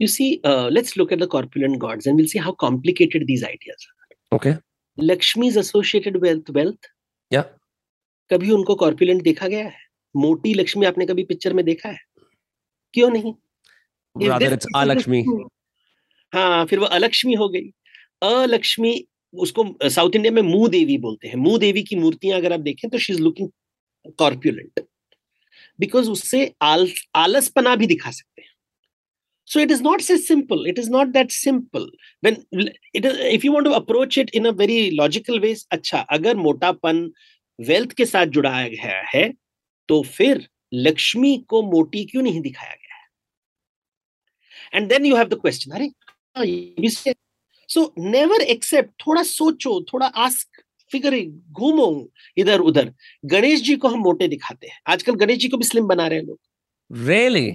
Speaker 2: you see uh, let's look at the corpulent gods and we'll see how complicated these ideas are okay lakshmi is associated with wealth yeah कभी उनको कॉर्पुलेंट देखा गया है मोटी लक्ष्मी आपने कभी पिक्चर में देखा है क्यों नहीं
Speaker 1: rather it's alakshmi
Speaker 2: हाँ फिर वो अलक्ष्मी हो गई अलक्ष्मी उसको साउथ इंडिया में मुंह देवी बोलते हैं मुंह देवी की मूर्तियां अगर आप देखें तो she is looking corpulent because उससे आल, आलसपना भी दिखा सकते हैं so it is not so simple it is not that simple when it is if you want to approach it in a very logical ways अच्छा अगर मोटापन वेल्थ के साथ जुड़ाया गया है तो फिर लक्ष्मी को मोटी क्यों नहीं दिखाया गया and then you have the question अरे सो नेवर एक्सेप्ट थोड़ा सोचो थोड़ा आस्क फिगर घूमो इधर उधर गणेश जी को हम मोटे दिखाते हैं आजकल गणेश जी को भी स्लिम बना रहे हैं लोग
Speaker 1: really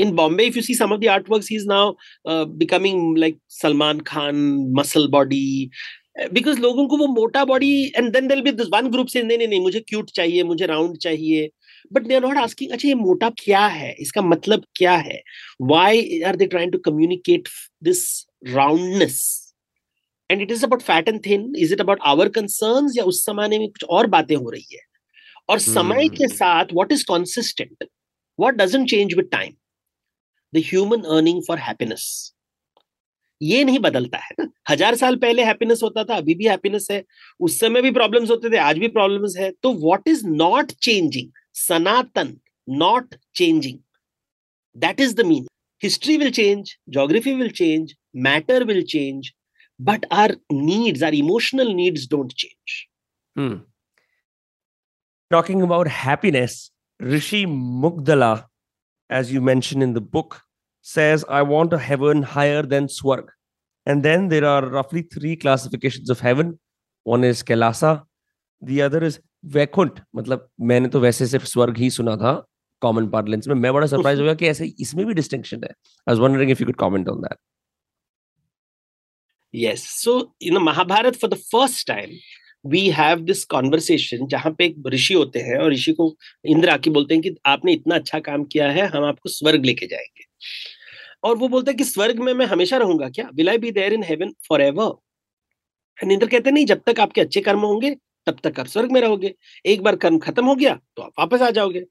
Speaker 2: in Bombay if you see some of the art works he is now becoming like Salman Khan muscle body because लोगों को वो मोटा body and then there be this one group से नहीं नहीं नहीं मुझे क्यूट चाहिए मुझे राउंड चाहिए but they are not asking अच्छा ये मोटा क्या है इसका मतलब क्या है why are they trying to communicate this roundness and it is about fat and thin is it about our concern या उस जमाने में कुछ और बातें हो रही है और समय के हम्म। साथ what is consistent what doesn't change with time the human yearning for happiness ये नहीं बदलता है ना हजार साल पहले हैप्पीनेस होता था अभी भी हैप्पीनेस है उस समय भी प्रॉब्लम्स होते थे आज भी प्रॉब्लम्स है तो what is not changing Sanatan, not changing. That is the meaning. History will change, geography will change, matter will change, but our needs, our emotional needs don't change.
Speaker 1: Hmm. Talking about happiness, Rishi Mugdala, as you mentioned in the book, says, I want a heaven higher than Swarg. And then there are roughly three classifications of heaven. One is Kailasa, the other is Vaikuntha मतलब मैंने तो वैसे सिर्फ स्वर्ग ही सुना था कॉमन पार्लेंस में मैं बड़ा सरप्राइज हो गया कि ऐसे
Speaker 2: इसमें भी डिस्टिंक्शन है I was wondering
Speaker 1: if you could comment on that yes so
Speaker 2: in Mahabharata for the first time we have this conversation जहां पे एक ऋषि होते हैं और ऋषि को इंद्र आके बोलते हैं कि आपने इतना अच्छा काम किया है हम आपको स्वर्ग लेके जाएंगे और वो बोलते हैं कि स्वर्ग में मैं हमेशा रहूंगा क्या will I be there in heaven forever and Indra कहते नहीं जब तक आपके अच्छे कर्म होंगे तब तक आप स्वर्ग में रहोगे एक बार कर्म खत्म हो गया तो आप वापस आ जाओगे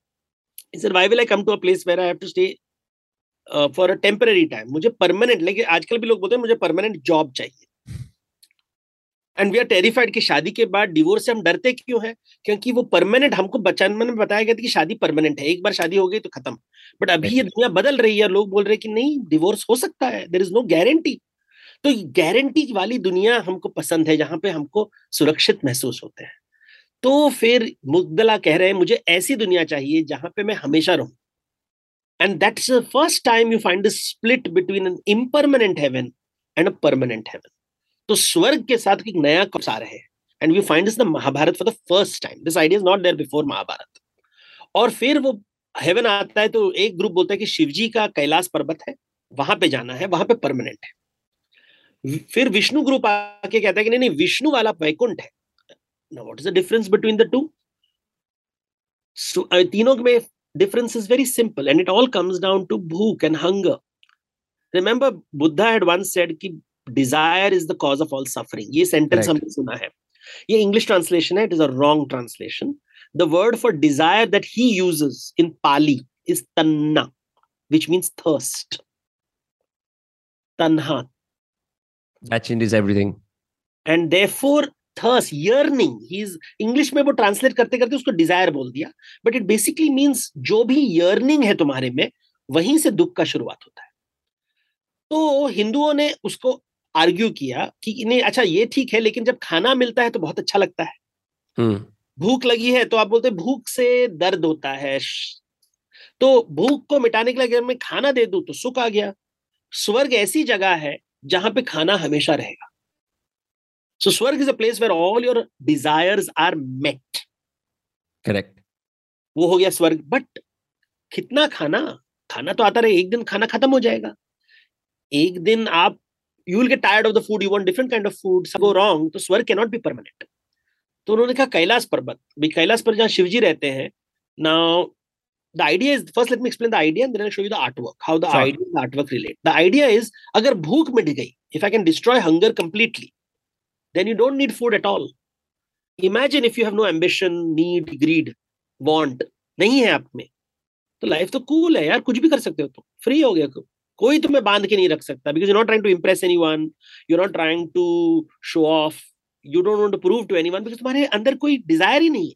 Speaker 2: फॉर अ टेम्पररी टाइम मुझे परमानेंट लेकिन आजकल भी लोग बोलते हैं मुझे परमानेंट जॉब चाहिए एंड वी आर टेरिफाइड कि शादी के बाद डिवोर्स से हम डरते क्यों है क्योंकि वो परमानेंट हमको बचपन में बताया गया था कि शादी परमानेंट है एक बार शादी हो गई तो खत्म बट अभी ये दुनिया बदल रही है लोग बोल रहे हैं कि नहीं डिवोर्स हो सकता है देर इज नो गारंटी तो गारंटी वाली दुनिया हमको पसंद है जहां पे हमको सुरक्षित महसूस होते हैं तो फिर मुद्दला कह रहे हैं मुझे ऐसी दुनिया चाहिए जहां पे मैं हमेशा रहूं and that's the first time you find a split between an impermanent heaven and a permanent तो स्वर्ग के साथ एक नया कप्स आ रहे हैं and we find the Mahabharata for the first time this idea is not there before Mahabharata और फिर वो हेवन आता है तो एक ग्रुप बोलता है कि शिवजी का कैलाश पर्वत है वहां पे जाना है वहां पे परमानेंट है फिर विष्णु ग्रुप आके कहता है कि नहीं नहीं विष्णु वाला वैकुंठ है now what is the difference between the two तीनों में difference is very simple and it all comes down to bhookh and hunger remember Buddha had once said कि desire is the cause of all suffering ये सेंटेंस हमने सुना है ये इंग्लिश ट्रांसलेशन है it is a wrong translation the word for desire that he uses in Pali is tanha which means thirst tanha that changes everything and therefore thirst yearning ही English में वो translate करते करते उसको desire बोल दिया But it basically means जो भी yearning है तुम्हारे में वहीं से दुख का शुरुआत होता है तो हिंदुओं ने उसको argue किया कि नहीं अच्छा ये ठीक है लेकिन जब खाना मिलता है तो बहुत अच्छा लगता है hmm. भूख लगी है तो आप बोलते भूख से दर्द होता है तो भूख को मिटाने के लिए अगर मैं खाना दे दूं तो सुख आ गया स्वर्ग ऐसी जगह है जहां पे खाना हमेशा रहेगा सो स्वर्ग is a place where all your desires are met correct वो हो गया स्वर्ग बट कितना खाना खाना तो आता रहे एक दिन खाना खत्म हो जाएगा एक दिन आप you will get tired of the food you want different kind of food सब रॉन्ग तो स्वर्ग कैन नॉट बी परमानेंट तो उन्होंने कहा कैलाश पर्वत भी कैलाश पर जहाँ शिवजी रहते हैं now the idea is first let me explain the idea and then i'll show you the artwork how the sure. idea and the artwork relate the idea is agar bhook mit gayi if i can destroy hunger completely then you don't need food at all imagine if you have no ambition need greed want नहीं है आप में तो लाइफ तो कूल है यार कुछ भी कर सकते हो तुम फ्री हो गया कोई तुम्हें बांध के नहीं रख सकता because you not trying to impress anyone you not trying to show off you don't want to prove to anyone because तुम्हारे अंदर कोई डिजायर ही नहीं है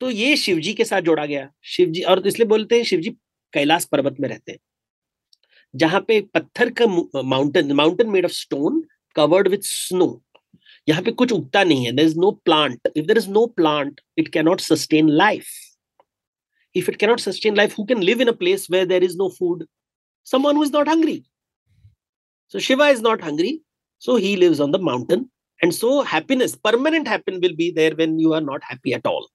Speaker 2: तो ये शिवजी के साथ जोड़ा गया शिवजी और इसलिए बोलते हैं शिवजी कैलाश पर्वत में रहते हैं जहां पे पत्थर का mountain mountain made of stone covered with snow यहाँ पे कुछ उगता नहीं है there is no plant if there is no plant it cannot sustain life if it cannot sustain life who can live in place where there is no food someone who is not hungry so Shiva is not hungry so he lives on the mountain and so happiness permanent happiness will be there when you are not happy at all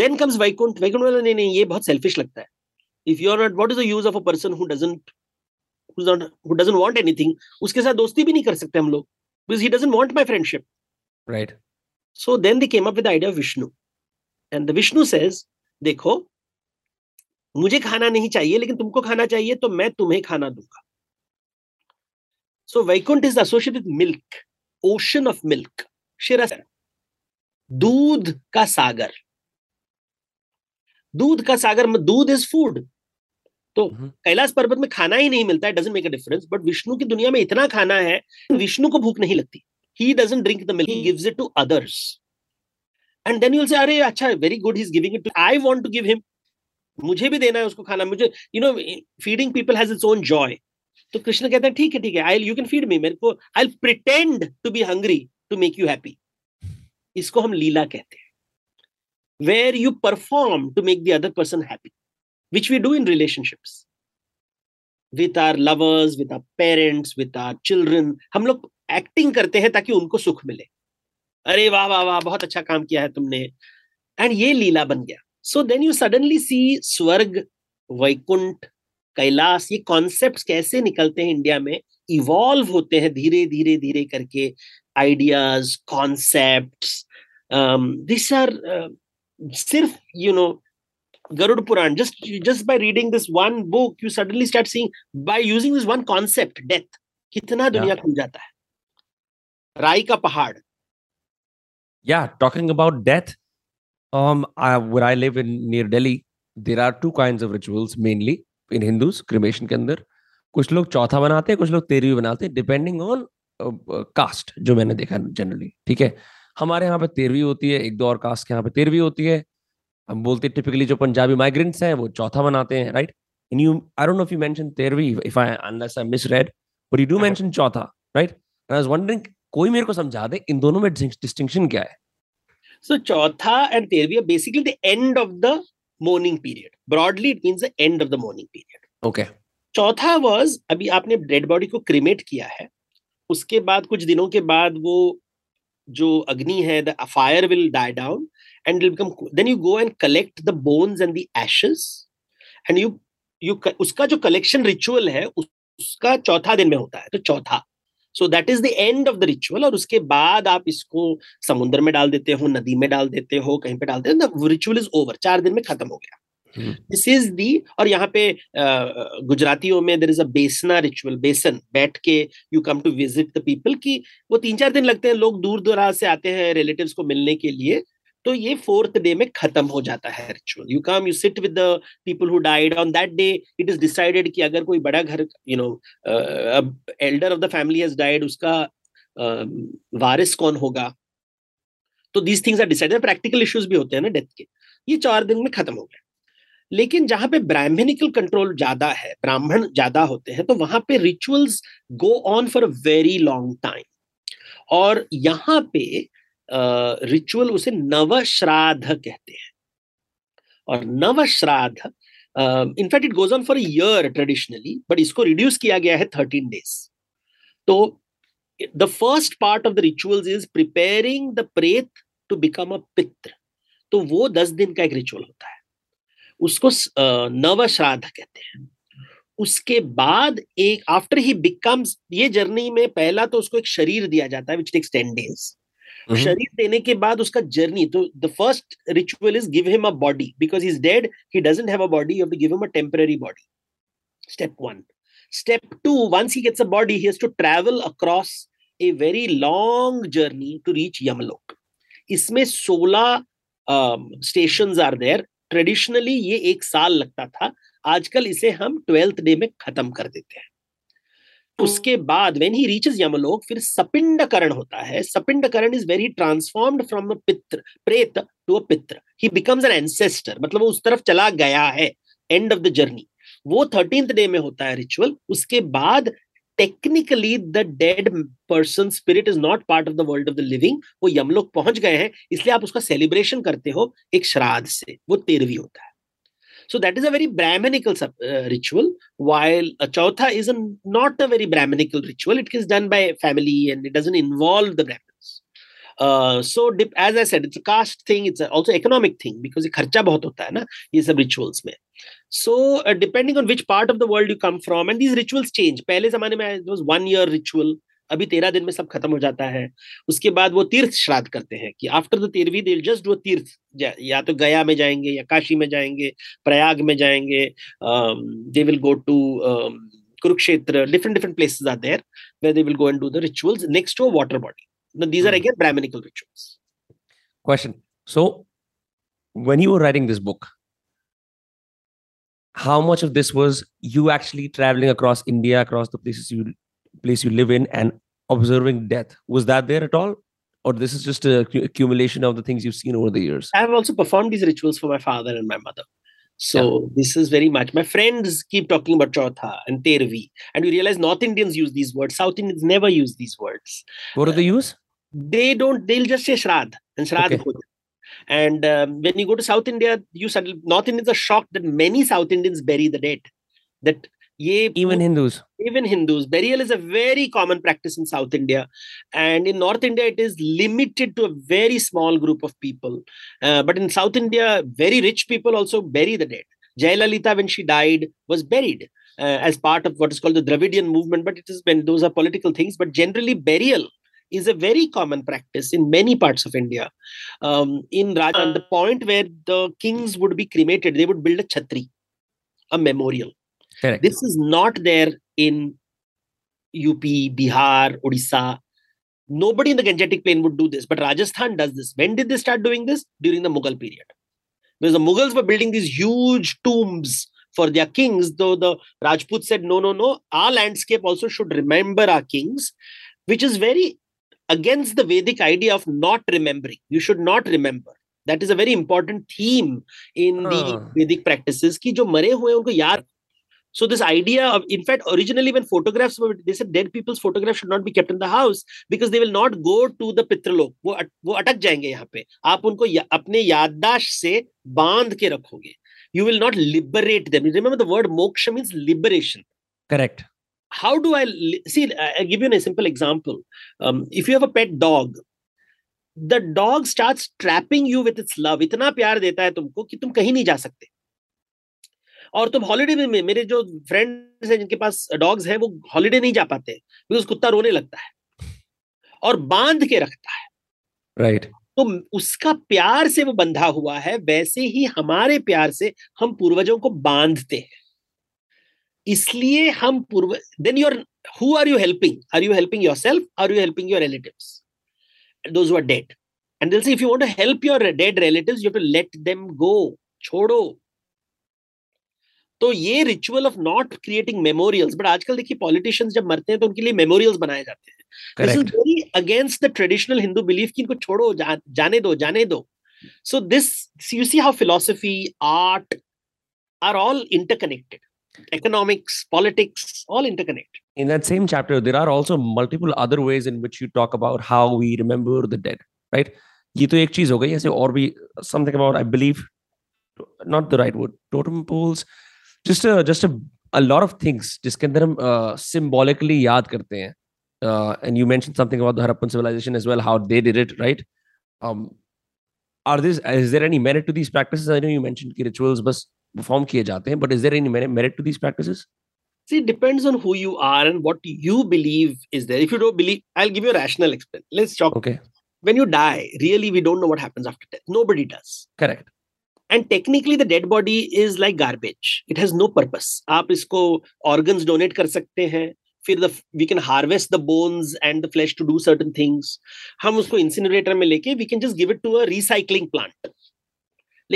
Speaker 2: then comes Vaikuntha Vaikuntha वाला नहीं नहीं ये बहुत सेल्फिश लगता है if you are not what is the use of a person who doesn't who doesn't want anything उसके साथ दोस्ती भी नहीं कर सकते हम लोग because he doesn't want my friendship right so then they came up with the idea of Vishnu and the Vishnu says देखो मुझे खाना नहीं चाहिए लेकिन तुमको खाना चाहिए तो मैं तुम्हें खाना दूंगा so Vaikuntha is associated with milk ocean of milk शिरा दूध का सागर दूध का सागर दूध इज फूड तो हम्म। कैलाश पर्वत में खाना ही नहीं मिलता है make a difference but Vishnu की दुनिया में इतना खाना है विष्णु को भूख नहीं लगती he doesn't drink the milk gives it to others and then you'll say अरे अच्छा very good is giving it I want to give him मुझे भी देना है उसको खाना मुझे you know feeding people has its own joy तो कृष्ण कहते हैं ठीक है ठीक है I you can feed me मेरे को I pretend to be hungry to make you happy इसको हम लीला कहते हैं where you perform to make the other person happy, which we do in relationships with our lovers, with our parents, with our children. हम लोग एक्टिंग करते हैं ताकि उनको सुख मिले अरे वाह वाह वाह बहुत अच्छा काम किया है तुमने एंड ये लीला बन गया so then you suddenly see स्वर्ग वैकुंठ कैलाश ये कॉन्सेप्ट कैसे निकलते हैं इंडिया में इवॉल्व होते हैं धीरे धीरे धीरे करके आइडियाज कॉन्सेप्ट दिस आर सिर्फ you know Garud Puran, just just by reading this one book, you suddenly start seeing by using this one concept, death. कितना दुनिया खुल जाता है राई का पहाड़
Speaker 1: Yeah, talking about death. Um, I, where I live in near Delhi, there are two kinds of rituals mainly in Hindus cremation के अंदर कुछ लोग चौथा बनाते हैं कुछ लोग तेरहवीं बनाते हैं डिपेंडिंग ऑन कास्ट जो मैंने देखा जनरली ठीक है हमारे यहाँ पे तेरवी होती है एक दो और कास्ट के यहाँ पे तेरहवीं होती है हम बोलते टिपिकली जो पंजाबी माइग्रेंट्स हैं वो चौथा मनाते हैं right in you I don't know if you mention तेरहवीं if I unless I miss red but you do mention चौथा राइट आई वाज वंडरिंग कोई मेरे को समझा दे इन दोनों में डिस्टिंक्शन क्या है
Speaker 2: सो चौथा एंड तेरहवीं are basically the end of the morning period broadly it means the end of the morning
Speaker 1: period okay चौथा वाज
Speaker 2: अभी आपने डेड बॉडी को क्रिमेट किया है उसके बाद कुछ दिनों के बाद वो जो अग्नि है the fire will die down and become then you go and collect the bones and the ashes and you you उसका जो कलेक्शन रिचुअल है उसका चौथा दिन में होता है तो चौथा so that is the end of the ritual और उसके बाद आप इसको समुद्र में डाल देते हो नदी में डाल देते हो कहीं पे डाल देते हो द रिचुअल इज ओवर चार दिन में खत्म हो गया दिस इज दी और यहाँ पे गुजरातियों में देर इज अ बेसना रिचुअल बेसन बैठ के you come to visit the people की वो तीन चार दिन लगते हैं लोग दूर दराज से आते हैं रिलेटिव को मिलने के लिए तो ये फोर्थ डे में खत्म हो जाता है ritual you come you sit with the people who died on that day it is decided कि अगर कोई बड़ा घर you know elder of the family has died उसका uh, वारिस कौन होगा तो these things are decided practical issues भी होते हैं ना डेथ के ये चार दिन में खत्म हो गए लेकिन जहां पे ब्राह्मणिकल कंट्रोल ज्यादा है ब्राह्मण ज्यादा होते हैं तो वहां पे rituals go on for a very long time और यहाँ पे रिचुअल उसे नव श्राद्ध कहते हैं और नव श्राद्ध in fact it goes on for year traditionally but इसको रिड्यूस किया गया है थर्टीन डेज तो the first part of the rituals is preparing the प्रेत टू बिकम अ पित्र तो वो दस दिन का एक रिचुअल होता है उसको नव श्राद्ध कहते हैं उसके बाद एक आफ्टर ही बिकम्स ये जर्नी में पहला तो उसको एक शरीर दिया जाता है विच टेक्स टेन डेज शरीर देने के बाद उसका जर्नी तो the first ritual is give him a body because is dead he doesn't have a body you have to give him a temporary body step one step two once he gets a body he has to travel across a very long journey to reach यमलोक इसमें सोलह स्टेशन आर देयर ट्रेडिशनली ये एक साल लगता था आजकल इसे हम ट्वेल्थ डे में खत्म कर देते हैं हाँ। उसके बाद वेन ही रीचेज यमलोक फिर सपिंडकरण होता है सपिंडकरण इज वेरी ट्रांसफॉर्म्ड फ्रॉम पित्र प्रेत टू अ पित्र ही बिकम्स एन एंसेस्टर मतलब वो उस तरफ चला गया है एंड ऑफ द जर्नी वो थर्टींथ डे में होता है रिचुअल उसके बाद technically the dead person spirit is not part of the world of the living वो यमलोक पहुंच गए हैं इसलिए आप उसका सेलिब्रेशन करते हो एक श्राद्ध से वो तेरवी होता है So that is a very Brahminical sub, uh, ritual, while a chautha is a, not a very Brahminical ritual. It is done by family and it doesn't involve the Brahmins. Uh, so dip, as I said, it's a caste thing. It's a, also economic thing because it kharcha bahut hota hai na, ye sab rituals mein. So, uh, depending on which part of the world you come from, and these rituals change. पहले जमाने में there was one year ritual. अभी तेरह दिन में सब खत्म हो जाता है उसके बाद वो तीर्थ श्राद्ध करते हैं कि आफ्टर द तेरहवीं दे जस्ट डू तीर्थ या तो गया में जाएंगे या काशी में जाएंगे प्रयाग में जाएंगे they will go to Kurukshetra different different
Speaker 1: places are there where they will go and do the rituals next to water body now these are again brahminical rituals question so when you were writing this book how much of this was you actually traveling across India, across the places you place you live in, and observing death? Was that there at all? Or this is just a accumulation of the things you've seen over the years.
Speaker 2: I've also performed these rituals for my father and my mother. So yeah. this is very much. My friends keep talking about Chautha and Tervi, and we realize North Indians use these words. South Indians never use these words.
Speaker 1: What do they use? Uh,
Speaker 2: they don't. They'll just say Shraddh and Shraddh okay. And um, when you go to South India, you suddenly North Indians are shocked that many South Indians bury the dead. That
Speaker 1: ye, even Hindus,
Speaker 2: even Hindus, burial is a very common practice in South India, and in North India it is limited to a very small group of people. Uh, but in South India, very rich people also bury the dead. Jayalalitha, when she died, was buried. Uh, as part of what is called the Dravidian movement, but it has been those are political things. But generally, burial is a very common practice in many parts of India. Um, in Rajasthan, the uh. point where the kings would be cremated, they would build a chhatri, a memorial. Correct. This is not there in UP, Bihar, Odisha. Nobody in the Gangetic Plain would do this, but Rajasthan does this. When did they start doing this? During the Mughal period. Because the Mughals were building these huge tombs for their kings, though the Rajput said, no, no, no, our landscape also should remember our kings, which is very against the Vedic idea of not remembering. You should not remember. That is a very important theme in uh. the Vedic practices. Ki jo mare hue unko yaar. So this idea of, in fact, originally when photographs were, they said dead people's photographs should not be kept in the house because they will not go to the pitralok. वो wo atak jayenge yahan pe. Aap unko ya, apne yaddash se बांध ke rakhoge. You will not liberate them. You Remember the word moksha means liberation.
Speaker 1: Correct.
Speaker 2: how do I see? Uh, I give you a simple example. Um, if you have a pet dog, the dog starts trapping you with its love. इतना प्यार देता है तुमको कि तुम कहीं नहीं जा सकते और तुम हॉलीडे में मेरे जो फ्रेंड्स हैं जिनके पास डॉग्स हैं वो हॉलीडे नहीं जा पाते बिकॉज कुत्ता रोने लगता है और बांध के रखता है
Speaker 1: राइट right. तो
Speaker 2: उसका प्यार से वो बंधा हुआ है वैसे ही हमारे प्यार से हम पूर्वजों को बांधते हैं इसलिए हम पूर्व then your who are you helping are you helping your self are you helping your relative dead and दिल से if you want to help your dead relative you to let them go छोड़ो तो ये ritual of not creating memorials but आजकल देखिए पॉलिटिशियंस जब मरते हैं तो उनके लिए मेमोरियल्स बनाए जाते हैं this is very against the traditional Hindu belief कि इनको छोड़ो जा, जाने दो जाने दो so this you see how philosophy art are all interconnected economics, politics, all interconnect.
Speaker 1: In that same chapter, there are also multiple other ways in which you talk about how we remember the dead, right? Or we something about, I believe, not the right word, totem poles. Just a just a, a lot of things. Uh symbolically yad karte. Uh and you mentioned something about the Harappan civilization as well, how they did it, right? Um, are this is there any merit to these practices? I know you mentioned the rituals, but perform किए जाते हैं but is there any merit to these practices See, it depends
Speaker 2: on who you are and what you believe is there. If you don't believe, I'll give you a rational explain. Let's talk. Okay. When you die, really, we don't know what happens after death. Nobody does. Correct. And technically, the dead body is like garbage. It has no purpose. Aap isko organs donate kar sakte hain. Fir the, we can harvest the bones and the flesh to do certain things. Hum usko incinerator mein leke, we can just give it to a recycling plant.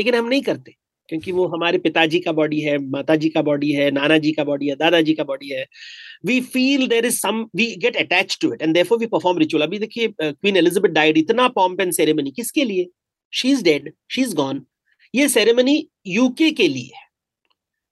Speaker 2: Lekin hum nahi karte. क्योंकि वो हमारे पिताजी का बॉडी है माता जी का बॉडी है नाना जी का बॉडी है दादाजी का बॉडी है we feel there is some we get attach to it and therefore we perform ritual अभी देखिए क्वीन एलिजाबेथ डाइड इतना पॉम्प एंड सेरेमनी किसके लिए she is dead she is gone ये सेरेमनी यूके के लिए है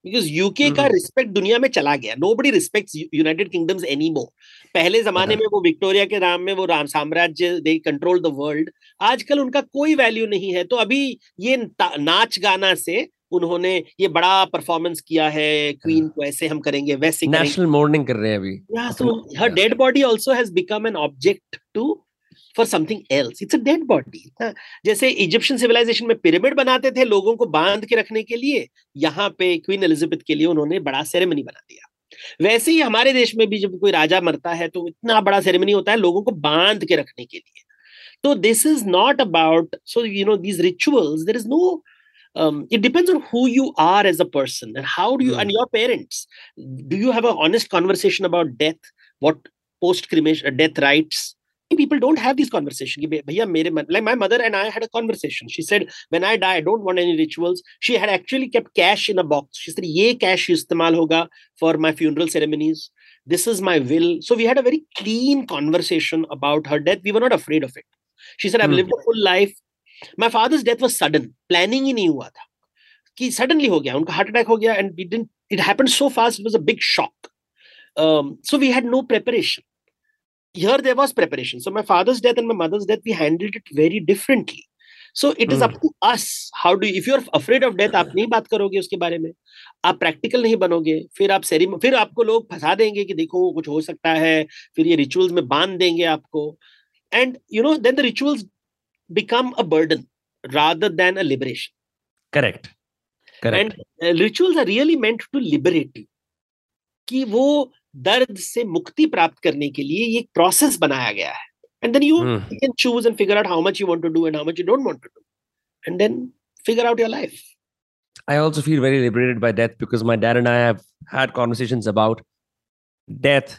Speaker 2: बिकॉज यूके का रिस्पेक्ट hmm. दुनिया में चला गया nobody respect United Kingdoms any more पहले जमाने में वो विक्टोरिया के नाम में वो राम साम्राज्य दे कंट्रोल द वर्ल्ड आजकल उनका कोई वैल्यू नहीं है तो अभी ये नाच गाना से उन्होंने ये बड़ा परफॉर्मेंस किया है क्वीन hmm. को ऐसे हम करेंगे वैसे
Speaker 1: नेशनल मॉर्निंग कर रहे हैं अभी
Speaker 2: so her dead body also has become an object to for something else it's a dead body जैसे इजिप्शियन सिविलाइजेशन में पिरामिड बनाते थे लोगों को बांध के रखने के लिए यहाँ पे क्वीन एलिजाबेथ के लिए उन्होंने बड़ा सेरेमनी बना दिया वैसे ही हमारे देश में भी जब कोई राजा मरता है तो इतना बड़ा सेरेमनी होता है लोगों को बांध के रखने के लिए तो this is not about so you know these rituals there is no it depends on who you are as a person and how do do you mm. and hmm. your parents do you have an honest conversation about death what post cremation people don't have these conversations. Like my mother and I had a conversation. She said, when I die, I don't want any rituals. She had actually kept cash in a box. She said, ye cash istemal hoga for my funeral ceremonies. This is my will. So we had a very clean conversation about her death. We were not afraid of it. She said, I've hmm. lived a full life. My father's death was sudden. Planning in नहीं हुआ suddenly hoga गया. Unka heart attack हो गया and we didn't. It happened so fast. It was a big shock. Um, so we had no preparation. here there was preparation. So my father's death and my mother's death, we handled it very differently. So it is up to us how do if you are afraid of death आप नहीं बात करोगे उसके बारे में आप प्रैक्टिकल नहीं बनोगे फिर आप सेरी फिर आपको लोग फंसा देंगे कि देखो कुछ हो सकता है फिर ये रिचुअल्स में बांध देंगे आपको and you know then the rituals become a burden rather
Speaker 1: than a liberation correct and
Speaker 2: rituals are really meant to liberate you कि वो दर्द से मुक्ति प्राप्त करने के लिए ये प्रोसेस बनाया गया है and then you can choose and figure out how much you want to do and how much you don't want to do and then figure out your life I also feel very liberated by death
Speaker 1: because my dad and I have had conversations about death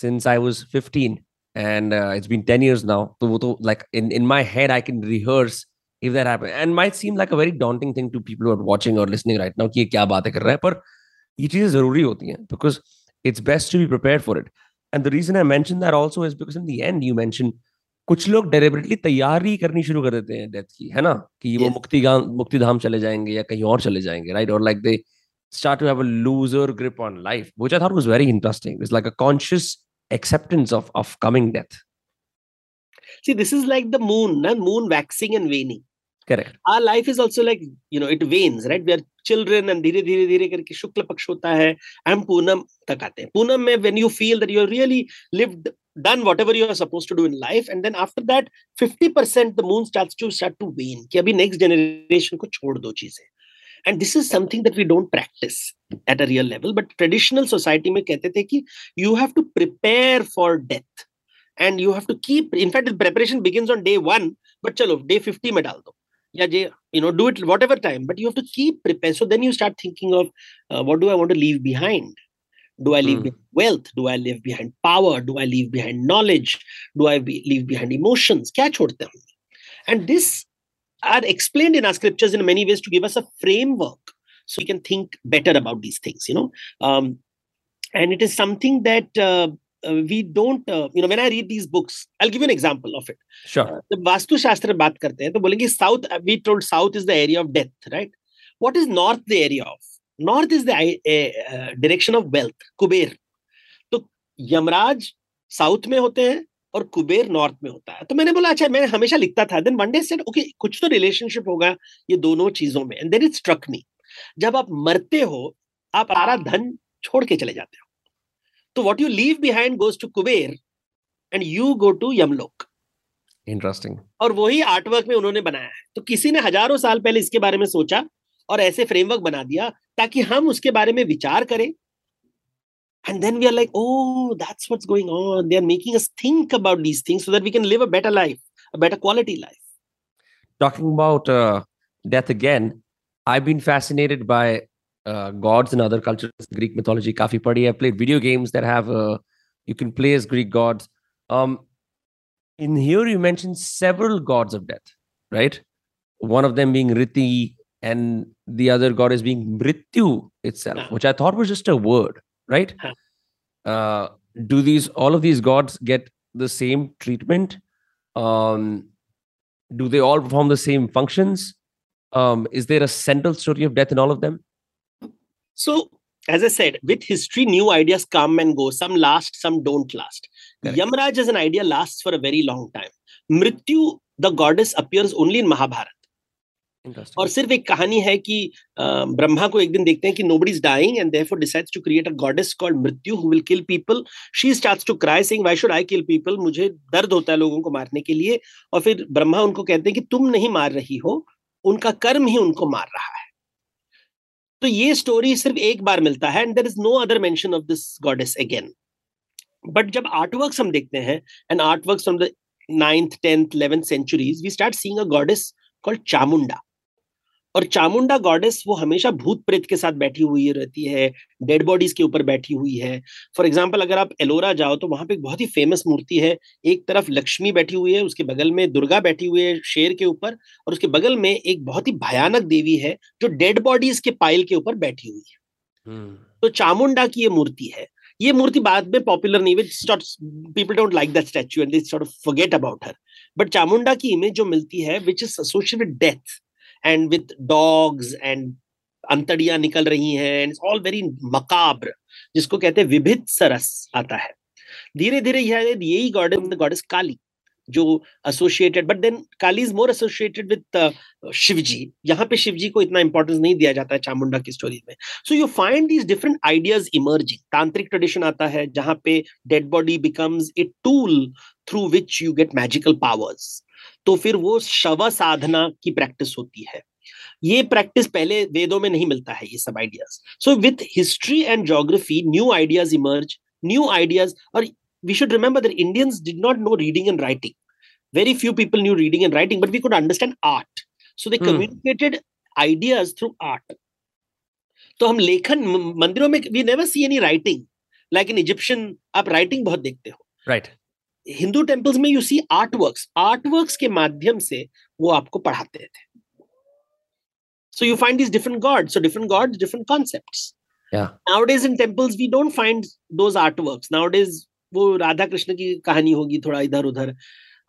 Speaker 1: since I was 15 and it's been 10 years now तो वो तो like in in my head I can rehearse if that happens and might seem like a very daunting thing to people who are watching और लिसनिंग राइट नाउ कि ये क्या बातें कर रहा है पर ये चीजें जरूरी होती हैं because it's best to be prepared for it. And the reason I mentioned that also is because in the end you mentioned कुछ लोग deliberately तैयारी करनी शुरू कर देते हैं डेथ की है ना कि वो मुक्ति मुक्ति धाम चले जाएंगे या कहीं और चले जाएंगे राइट और like they start to have a loser grip on life, which I thought was very interesting. It's like a conscious acceptance of, of coming death. See, this is like the moon, na? moon
Speaker 2: waxing and waning. Correct our life is also like you know it wanes right we are children and धीरे धीरे धीरे करके शुक्ल पक्ष होता है एंड पूनम तक आते हैं पूनम में when you feel that you really lived done whatever you are supposed to do in life and then after that 50% the moon starts to start to wane कि अभी next generation को छोड़ दो चीजें and this is something that we don't practice at a real level but traditional society में कहते you have to prepare for death and you have to keep in fact the preparation begins on day one but chalo day fifty में डाल दो yeah, Jay, you know, do it whatever time, but you have to keep prepared. So then you start thinking of uh, what do I want to leave behind? Do I leave mm. behind wealth? Do I leave behind power? Do I leave behind knowledge? Do I be- leave behind emotions? Catch them. And this are explained in our scriptures in many ways to give us a framework so we can think better about these things, you know. Um, and it is something that uh, we don't you know when I read these books I will give you an example of uh, vastu shastra baat karte बात करते हैं south we told south is the area of death right what
Speaker 1: is north the area
Speaker 2: of north is the uh, uh, direction of wealth Kuber to yamraj south mein hote hain और कुबेर नॉर्थ में होता है तो मैंने बोला अच्छा मैं हमेशा लिखता था then one day said okay कुछ तो रिलेशनशिप होगा ये दोनों चीजों में and then it struck me जब आप मरते हो आप सारा धन छोड़ के चले जाते हो तो what you leave behind goes to Kuber and you go to
Speaker 1: Yamlok. Interesting और वही आर्टवर्क में
Speaker 2: उन्होंने बनाया है तो किसी ने हजारों साल पहले इसके बारे में सोचा और ऐसे फ्रेमवर्क बना दिया ताकि हम उसके बारे में विचार करें and then we are like oh that's what's going on they are making us think about these things so that we can live a better life a better quality life talking about uh, death again
Speaker 1: i've been fascinated by uh, gods in other cultures, Greek mythology, kafi padi. I played video games that have uh, you can play as Greek gods. Um, in here, you mentioned several gods of death, right? One of them being Riti, and the other god is being Mrityu itself, which I thought was just a word, right? Uh, do these all of these gods get the same treatment? Um, do they all perform the same functions? Um, is there a central story of death in all of them?
Speaker 2: So, as I said, with history, new ideas come and go. Some last, some don't last. Correct. Yamraj as an idea lasts for a very long time. Mrityu, the goddess, appears only in Mahabharata. और सिर्फ एक कहानी है कि ब्रह्मा को एक दिन देखते हैं कि nobody is dying and therefore decides to create a goddess called Mrityu who will kill people she starts to cry saying why should I kill people मुझे दर्द होता है लोगों को मारने के लिए और फिर ब्रह्मा उनको कहते हैं कि तुम नहीं मार रही हो उनका कर्म ही उनको मार रहा है तो ये स्टोरी सिर्फ एक बार मिलता है and there is no other mention of this goddess again but जब आर्टवर्क हम देखते हैं and artwork from the ninth tenth eleventh centuries we start seeing a goddess called Chamunda और चामुंडा गॉडेस वो हमेशा भूत प्रेत के साथ बैठी हुई रहती है डेड बॉडीज के ऊपर बैठी हुई है फॉर एग्जाम्पल अगर आप एलोरा जाओ तो वहां पे एक बहुत ही फेमस मूर्ति है एक तरफ लक्ष्मी बैठी हुई है उसके बगल में दुर्गा बैठी हुई है शेर के ऊपर और उसके बगल में एक बहुत ही भयानक देवी है जो डेड बॉडीज के पाइल के ऊपर बैठी हुई है hmm. तो चामुंडा की ये मूर्ति है ये मूर्ति बाद में पॉपुलर नहीं हुई people don't like that statue and they forget about her but Chamunda की इमेज जो मिलती है which is associated with death and with dogs and अंतड़ियां निकल रही हैं इट्स ऑल वेरी मकाब्र जिसको कहते हैं विभिद सरस आता है धीरे धीरे यह यही गॉड गॉडेस काली जो associated but then Kali is more associated with Shivji यहाँ पे शिवजी को इतना इंपॉर्टेंस नहीं दिया जाता है चामुंडा की स्टोरीज में so you find these different ideas emerging तांत्रिक ट्रेडिशन आता है जहां पे dead body becomes a tool through which you get magical powers तो फिर वो शव साधना की प्रैक्टिस होती है ये प्रैक्टिस पहले वेदों में नहीं मिलता है ये सब ideas so with history and geography new ideas emerge new ideas और we should remember that Indians did not know reading and writing very few people knew reading and writing but we could understand art so they hmm. communicated ideas through art तो हम लेखन मंदिरों में we never see any writing like in Egyptian आप राइटिंग बहुत
Speaker 1: देखते
Speaker 2: हो राइट right. हिंदू टेम्पल्स में you see art works art works के माध्यम से वो आपको पढ़ाते थे So you find these different gods, so different gods, different concepts. Yeah. Nowadays in temples, we don't find those artworks.
Speaker 1: Nowadays, वो
Speaker 2: राधा कृष्ण की कहानी होगी थोड़ा इधर उधर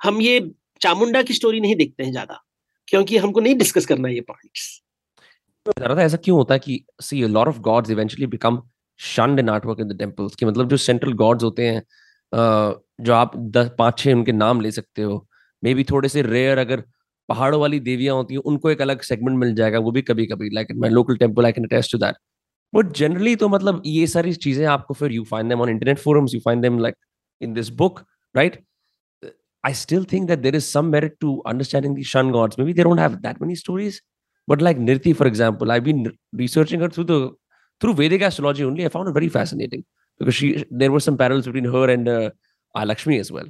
Speaker 2: हम ये चामुंडा की स्टोरी नहीं देखते हैं ज्यादा क्योंकि हमको नहीं डिस्कस करना ये पॉइंट्स ऐसा क्यों होता है कि see lot of gods eventually become shunned in artwork in the temples कि मतलब जो सेंट्रल
Speaker 1: गॉड्स होते हैं जो आप दस पांच छह उनके नाम ले सकते हो मे बी थोड़े से रेयर अगर पहाड़ों वाली देवियां होती हैं उनको एक अलग सेगमेंट मिल जाएगा वो भी कभी कभी like my local temple I can attest to that but generally तो मतलब ये सारी चीजें आपको फिर you find them on internet forums you find them like in this book right I still think that there is some merit to understanding the Shun gods. Maybe they don't have that many stories, but like Nirti, for example, I've been researching her through the through Vedic astrology only. I found it very fascinating because she there were some parallels between her and uh, Lakshmi as well.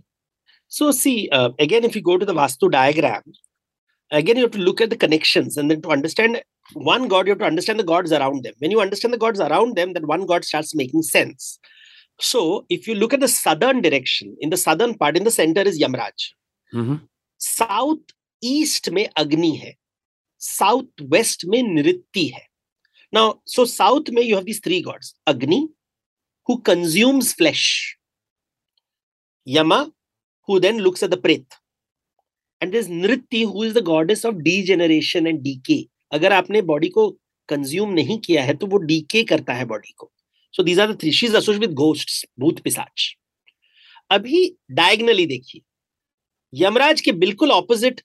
Speaker 2: So see uh, again, if you go to the Vastu diagram, again you have to look at the connections and then to understand one god, you have to understand the gods around them. When you understand the gods around them, then one god starts making sense. So if you look at the southern direction, in the southern part, in the center is Yamraj. Mm-hmm. South east में अग्नि है साउथ वेस्ट में नृत्य है नाउ सो साउथ में you have this three gods Agni who consumes flesh Yama who then looks at the preta and this Nirriti who is the goddess of generation and decay अगर आपने बॉडी को कंज्यूम नहीं किया है तो वो डीके करता है बॉडी को so these are the three she's is with ghosts bhoot pishach अभी डायगनली देखिए यमराज के बिल्कुल ऑपोजिट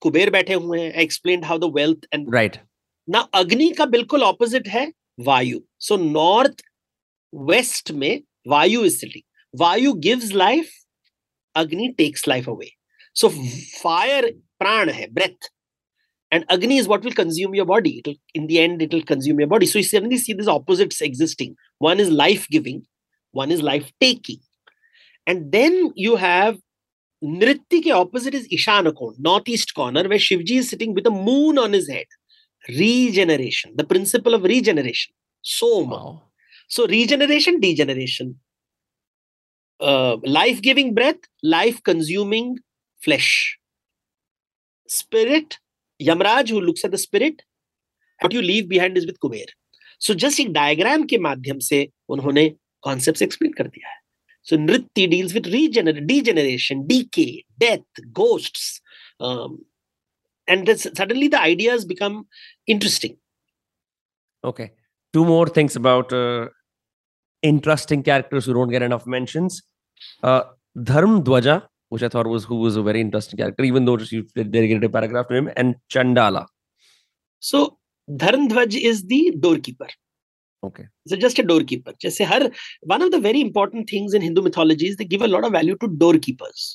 Speaker 2: कुबेर बैठे हुए हैं explain how the wealth and
Speaker 1: right
Speaker 2: ना अग्नि का बिल्कुल ऑपोजिट है वायु सो नॉर्थ वेस्ट में Vayu is sitting Vayu gives life Agni takes life away so fire prana है breath and Agni is what will consume your body it in the and it will consume your body so suddenly see these one is life giving one is life taking and then you have Nritti ke opposite is Ishanakon, northeast corner, where Shivji is sitting with a moon on his head. Regeneration, the principle of regeneration. Soma. Wow. So regeneration, degeneration. Uh, life-giving breath, life-consuming flesh. Spirit, Yamraj who looks at the spirit, what you leave behind is with kumar so just एक डायग्राम के माध्यम से उन्होंने कॉन्सेप्ट एक्सप्लेन कर दिया है so Nirriti deals D रीजनर degeneration decay death ghost and suddenly the ideas become interesting
Speaker 1: okay two more things about interesting characters who don't get enough mentions धर्म ध्वजा which i thought was who was a very interesting character even though you dedicated a paragraph to him and chandala
Speaker 2: Dharmadhwaj is the doorkeeper okay just a doorkeeper जैसे हर one of the very important things in Hindu mythologies they give a lot of value to doorkeepers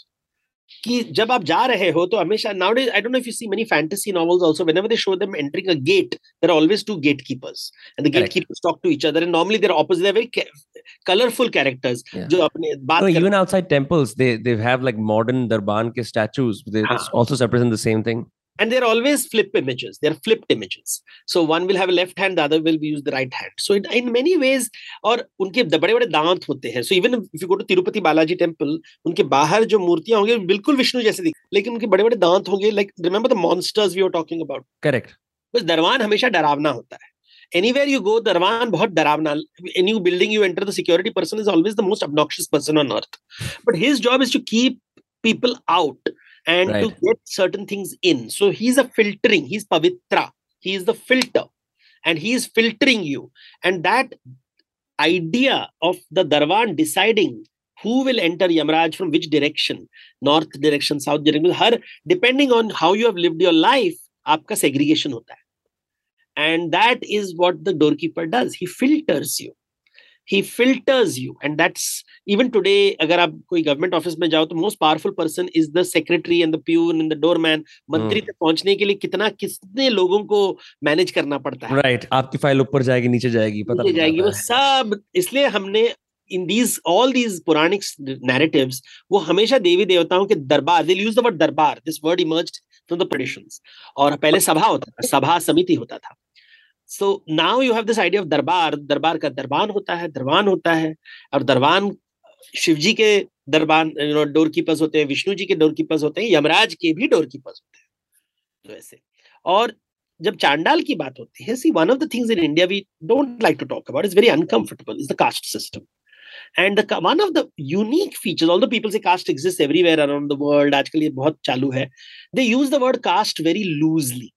Speaker 2: कि जब आप जा रहे हो तो हमेशा now days I don't know if you see many fantasy novels also whenever they show them entering a gate there are always two gatekeepers and the gatekeepers talk to each other and normally they're opposite they're very colourful characters जो
Speaker 1: अपने बात करते हैं even outside temples they they have like modern दरबान के statues they also represent the same thing
Speaker 2: and they're always flip images they're flipped images so one will have a left hand the other will use the right hand so it, in many ways और उनके बड़े बड़े दांत होते हैं so even if you go to Tirupati Balaji temple उनके बाहर जो मूर्तियां होंगी बिल्कुल विष्णु जैसे दिख लेकिन उनके बड़े बड़े दांत होंगे like remember the monsters we are talking about correct बस दरवान हमेशा डरावना होता है एनीवेयर यू गो दरवान बहुत डरावना any building you enter the security person is always the most obnoxious person on earth but his job is to keep people out and right. to get certain things in. So he's a filtering, he's Pavitra, he is the filter, and he is filtering you. And that idea of the Darwan deciding who will enter Yamraj from which direction, north direction, south direction, her depending on how you have lived your life, आपका segregation होता है. And that is what the doorkeeper does. He filters you. He filters you and that's even today अगर आप कोई गवर्नमेंट ऑफिस में जाओ तो most powerful person is the secretary and the peon and the doorman मंत्री hmm. तक पहुंचने के लिए कितना कितने लोगों को मैनेज करना पड़ता है राइट right. आपकी फाइल
Speaker 1: ऊपर जाएगी नीचे जाएगी पता नीचे जाएगी
Speaker 2: वो सब इसलिए हमने in these all these Puranic narratives वो हमेशा देवी देवताओं के दरबार दिल use the word darbar this word emerge from the traditions और पहले सभा होता था सभा समिति होता था so now you have this idea of darbar दरबार का दरबान होता है दरबान होता है और दरबान शिव जी के दरबान डोर कीपर्स होते हैं विष्णु जी के डोर कीपर्स होते हैं यमराज के भी डोर कीपर्स होते हैं तो ऐसे और जब चांडाल की बात होती है see one of the things in India we don't like to talk about is very uncomfortable is the caste system and one of the unique features all the people say caste exist everywhere around the world आजकल ये बहुत चालू है they use the word caste very loosely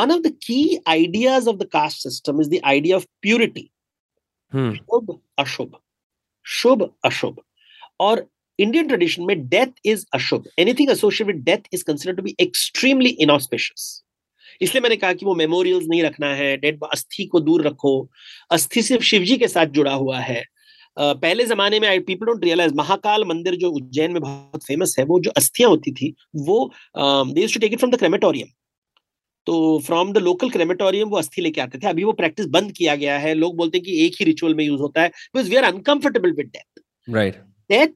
Speaker 2: one of the key ideas of the caste system is the idea of purity hmm. shubh ashubh shubh ashubh or indian
Speaker 1: tradition may
Speaker 2: death is ashubh anything associated with death is considered to be extremely inauspicious इसलिए मैंने कहा कि वो मेमोरियल्स नहीं रखना है डेड अस्थि को दूर रखो अस्थि सिर्फ शिवजी के साथ जुड़ा हुआ है Uh, पहले जमाने में I people don't realise Mahakal मंदिर जो उज्जैन में बहुत फेमस है वो जो अस्थियां होती थी वो they take it from the crematorium तो फ्रॉम द लोकल क्रेमेटोरियम वो अस्थि लेके आते थे अभी वो प्रैक्टिस बंद किया गया है लोग बोलते हैं कि एक ही रिचुअल में यूज होता है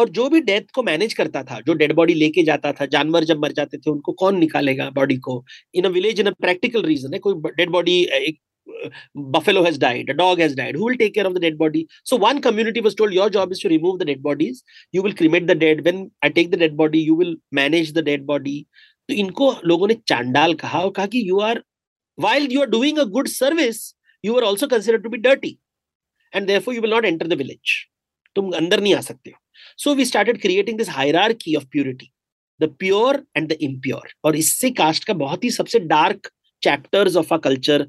Speaker 2: और जो भी डेथ को मैनेज करता था जो डेड बॉडी लेके जाता था जानवर जब मर जाते थे उनको कौन निकालेगा बॉडी को in a village in a practical reason है कोई डेड बॉडी एक buffalo has died a dog has died who will take care of the dead body so one community was told your job is to remove the dead bodies you will cremate the dead when I take the dead body you will manage the dead body तो इनको लोगों ने चांडाल कहा और कहा कि you are while you are doing a good service you are also consider to be dirty and therefore you will not enter the village तुम अंदर नहीं आ सकते हो so we started creating this key of purity the pure and the impure और इससे कास्ट का बहुत ही सबसे dark chapters of a culture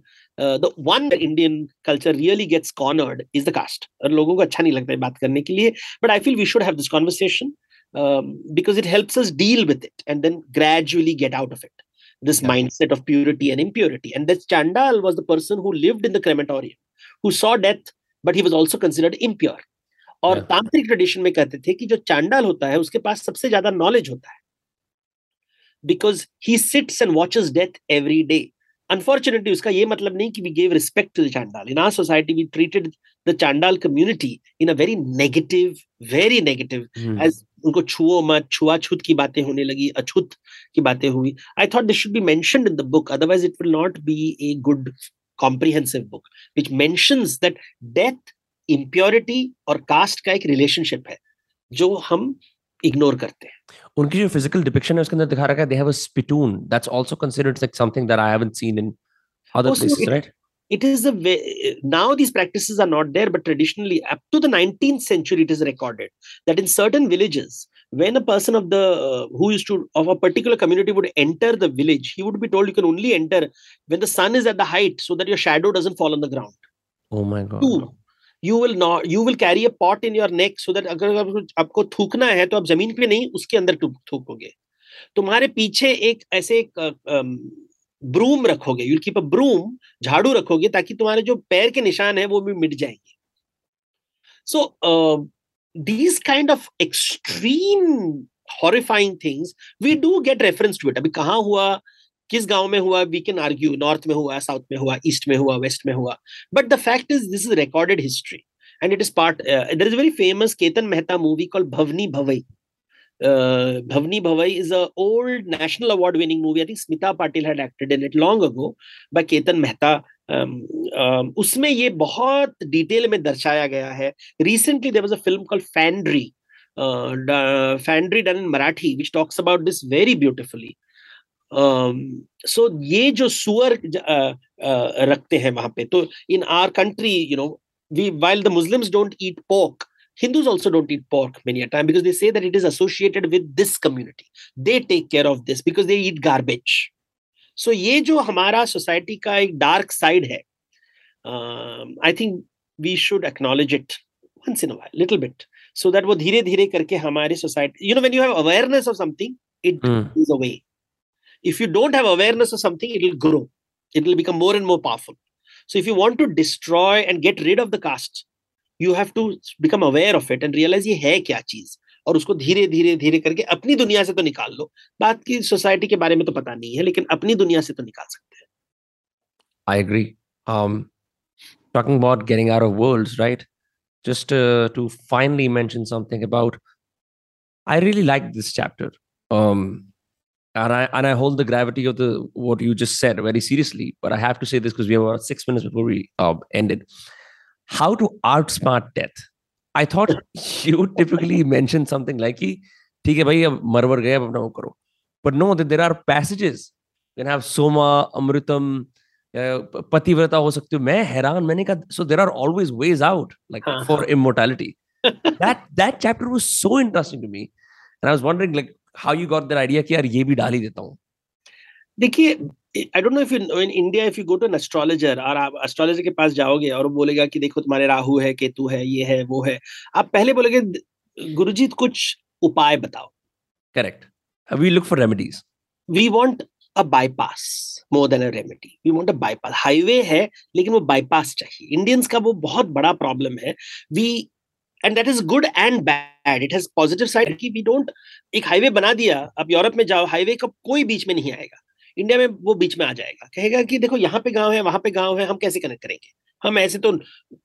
Speaker 2: the one Indian culture really gets cornered is the caste और लोगों को अच्छा नहीं लगता है बात करने के लिए but I feel we should have this conversation um, because it helps us deal with it and then gradually get out of it. This yeah. mindset of purity and impurity. And this Chandal was the person who lived in the crematorium, who saw death, but he was also considered impure. और yeah. तांत्रिक ट्रेडिशन में कहते थे कि जो चांडाल होता है उसके पास सबसे ज्यादा नॉलेज होता है because he sits and watches death every day unfortunately उसका ये मतलब नहीं कि we gave respect to the Chandal in our society we treated community Chandal a very negative, very negative, very as unko chuo छुओ chua chut ki बातें hone lagi, achut ki बातें hui. I thought this should be mentioned in the book, otherwise it will not be a good comprehensive book which mentions that death impurity और caste का एक relationship है जो हम इग्नोर करते हैं
Speaker 1: उनकी जो फिजिकल डिपिक्शन है उसके अंदर दिखा रखा है they have a spittoon that's also considered like something that I haven't seen in
Speaker 2: other places right it is a way, now these practices are not there but traditionally up to the 19th century it is recorded that in certain villages when a person of the who used to of a particular community would enter the village he would be told you can only enter when the sun is at the height so that your shadow doesn't fall on the ground
Speaker 1: oh my god
Speaker 2: Two, you will not. You will carry a pot in your neck so that if you have to तो आप जमीन पे नहीं उसके ब्रूम रखोगे यूल कीप अ ब्रूम झाड़ू रखोगे ताकि तुम्हारे जो पैर के निशान है वो भी मिट जाएंगे so these kind of extreme horrifying things we do get reference to it अभी कहाँ हुआ किस गांव में हुआ वी कैन आर्ग्यू नॉर्थ में हुआ साउथ में हुआ ईस्ट में हुआ वेस्ट में हुआ but the fact is this is recorded history and it is part there is very famous Ketan Mehta movie call Bhavni Bhavai Bhavani Bhavai is an old national award winning movie. I think Smita Patil had acted in it long ago by Ketan Mehta. Um, um, उसमें ये बहुत डिटेल में दर्शाया गया है recently there was a film call Fandry Fandry done in Marathi which talks about this very beautifully so ये जो सुअर रखते हैं वहां पे तो in our country you know we while the Muslims don't eat pork Hindus also don't eat pork many a time because they say that it is associated with this community. They take care of this because they eat garbage. So, ye jo hamara society ka ek dark side hai. Um, I think we should acknowledge it once in a while, little bit, so that wo dhire dhire karke society. You know, when you have awareness of something, it is hmm. a way. If you don't have awareness of something, it will grow. It will become more and more powerful. So, if you want to destroy and get rid of the castes. You have to become aware of it and realise ये है क्या चीज और उसको धीरे धीरे धीरे करके अपनी दुनिया से तो निकाल लो बात की सोसाइटी के बारे में तो पता नहीं है लेकिन अपनी दुनिया से तो निकाल सकते हैं I agree talking about getting out of worlds right just uh, to finally mention something about i really like this chapter um, and i and i hold the gravity of the what you just said very seriously but i have to say this because we have about six minutes before we uh, ended how to outsmart death. I thought you typically mention something like, ठीक है भाई अब मरवर but no that there are passages you can have soma amritam uh, pativrata ho sakti main hairan maine kaha so there are always ways out like uh-huh. for immortality that that chapter was so interesting to me and i was wondering like how you got that idea ki yaar ye bhi deta देखिए I don't know if in India if you go to an astrologer और आप एस्ट्रोलॉजर के पास जाओगे और वो बोलेगा कि देखो तुम्हारे राहु है केतु है ये है वो है आप पहले बोलोगे गुरुजी कुछ उपाय बताओ correct we look for remedies we want a bypass more than a remedy we want a bypass highway है लेकिन वो बाईपास चाहिए इंडियंस का वो बहुत बड़ा प्रॉब्लम है we and that is good and bad it has positive side कि वी डोंट एक हाईवे बना दिया अब यूरोप में जाओ हाईवे का कोई बीच में नहीं आएगा इंडिया में वो बीच में आ जाएगा कहेगा कि देखो यहाँ पे गांव है वहां पे गांव है हम कैसे कनेक्ट करेंगे हम ऐसे तो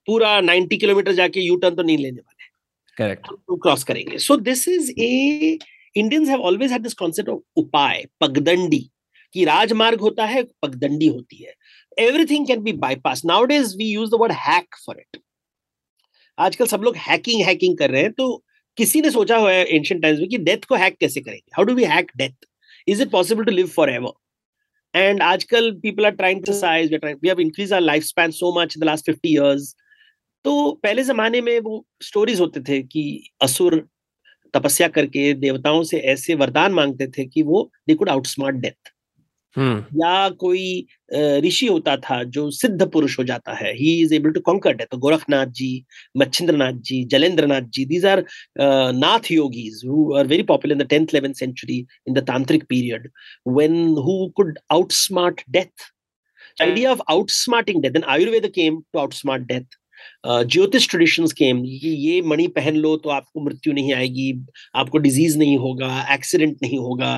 Speaker 2: पूरा नाइनटी किलोमीटर जाके यू टर्न तो नहीं लेने वाले करेक्ट तो क्रॉस करेंगे so this is a Indians have always had this concept of उपाय पगदंडी कि राजमार्ग होता है पगदंडी होती है everything can be bypass now days we use the word hack for it आजकल सब लोग हैकिंग हैकिंग कर रहे हैं तो किसी ने सोचा हुआ है एंशियंट टाइम्स में कि डेथ को हैक कैसे करेंगे how do we hack death is it possible to live for ever and आजकल people are trying to size we are trying we have increased our lifespan so much in the last 50 years तो पहले जमाने में वो stories होते थे कि असुर तपस्या करके देवताओं से ऐसे वरदान मांगते थे कि वो they could outsmart death Hmm. या कोई ऋषि होता था जो सिद्ध पुरुष हो जाता है he is able to conquer तो Gorakhnath ji Machhindranath ji Jalendranath ji these are Nath yogis who are very popular in the tenth eleventh century in the tantric period when who could outsmart death idea of outsmarting death then ayurveda came to outsmart death ज्योतिष ट्रेडिशंस केम ये, ये मणि पहन लो तो आपको मृत्यु नहीं आएगी आपको डिजीज नहीं होगा एक्सीडेंट नहीं होगा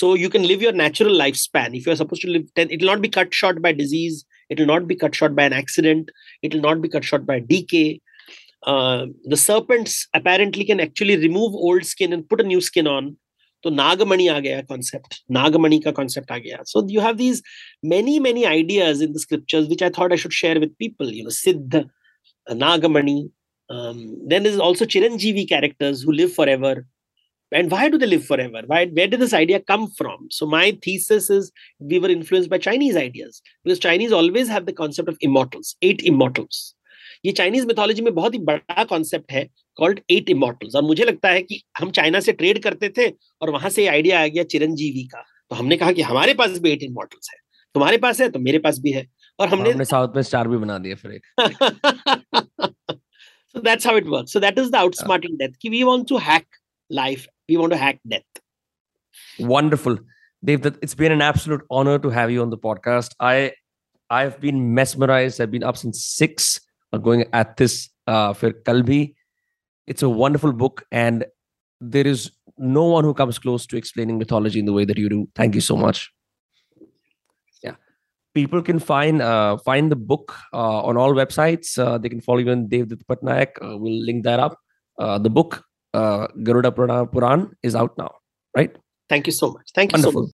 Speaker 2: so you can live your natural life span if you are suppose to live ten it not be cut short by disease it will not be cut short by an accident it will not be cut short by D के the serpents apparently can actually remove old skin and put a new skin on तो नागमणि आ गया कॉन्सेप्ट नागमणि का कॉन्सेप्ट आ गया so you have these many many ideas in the scriptures which I thought I should share with people you know सिद्ध Nagamani. Um, then there's also Chiranjeevi characters who live forever. And why do they live forever? Why, where did this idea come from? So my thesis is we were influenced by Chinese ideas because Chinese always have the concept of immortals, eight immortals. ये चाइनीज मिथोलॉजी में बहुत ही बड़ा कॉन्सेप्ट है कॉल्ड एट इमोटल्स और मुझे लगता है कि हम चाइना से ट्रेड करते थे और वहां से आइडिया आ गया चिरंजीवी का तो हमने कहा कि हमारे पास भी एट इमोटल्स है तुम्हारे पास है तो मेरे पास भी है और हमने हमने साउथ में स्टार भी so that's how it works so that is the outsmarting death we want to hack life we want to hack death wonderful dave it's been an absolute honor to have you on the podcast i i've been mesmerized i've been up since 6 uh, going at this for uh, kalbi it's a wonderful book and there is no one who comes close to explaining mythology in the way that you do thank you so much people can find uh, find the book uh, on all websites. Uh, they can follow you on Dev Patnaik. Uh, we'll link that up. Uh, the book uh, Garuda Puran is out now, right? Thank you so much. Thank you Wonderful. so much.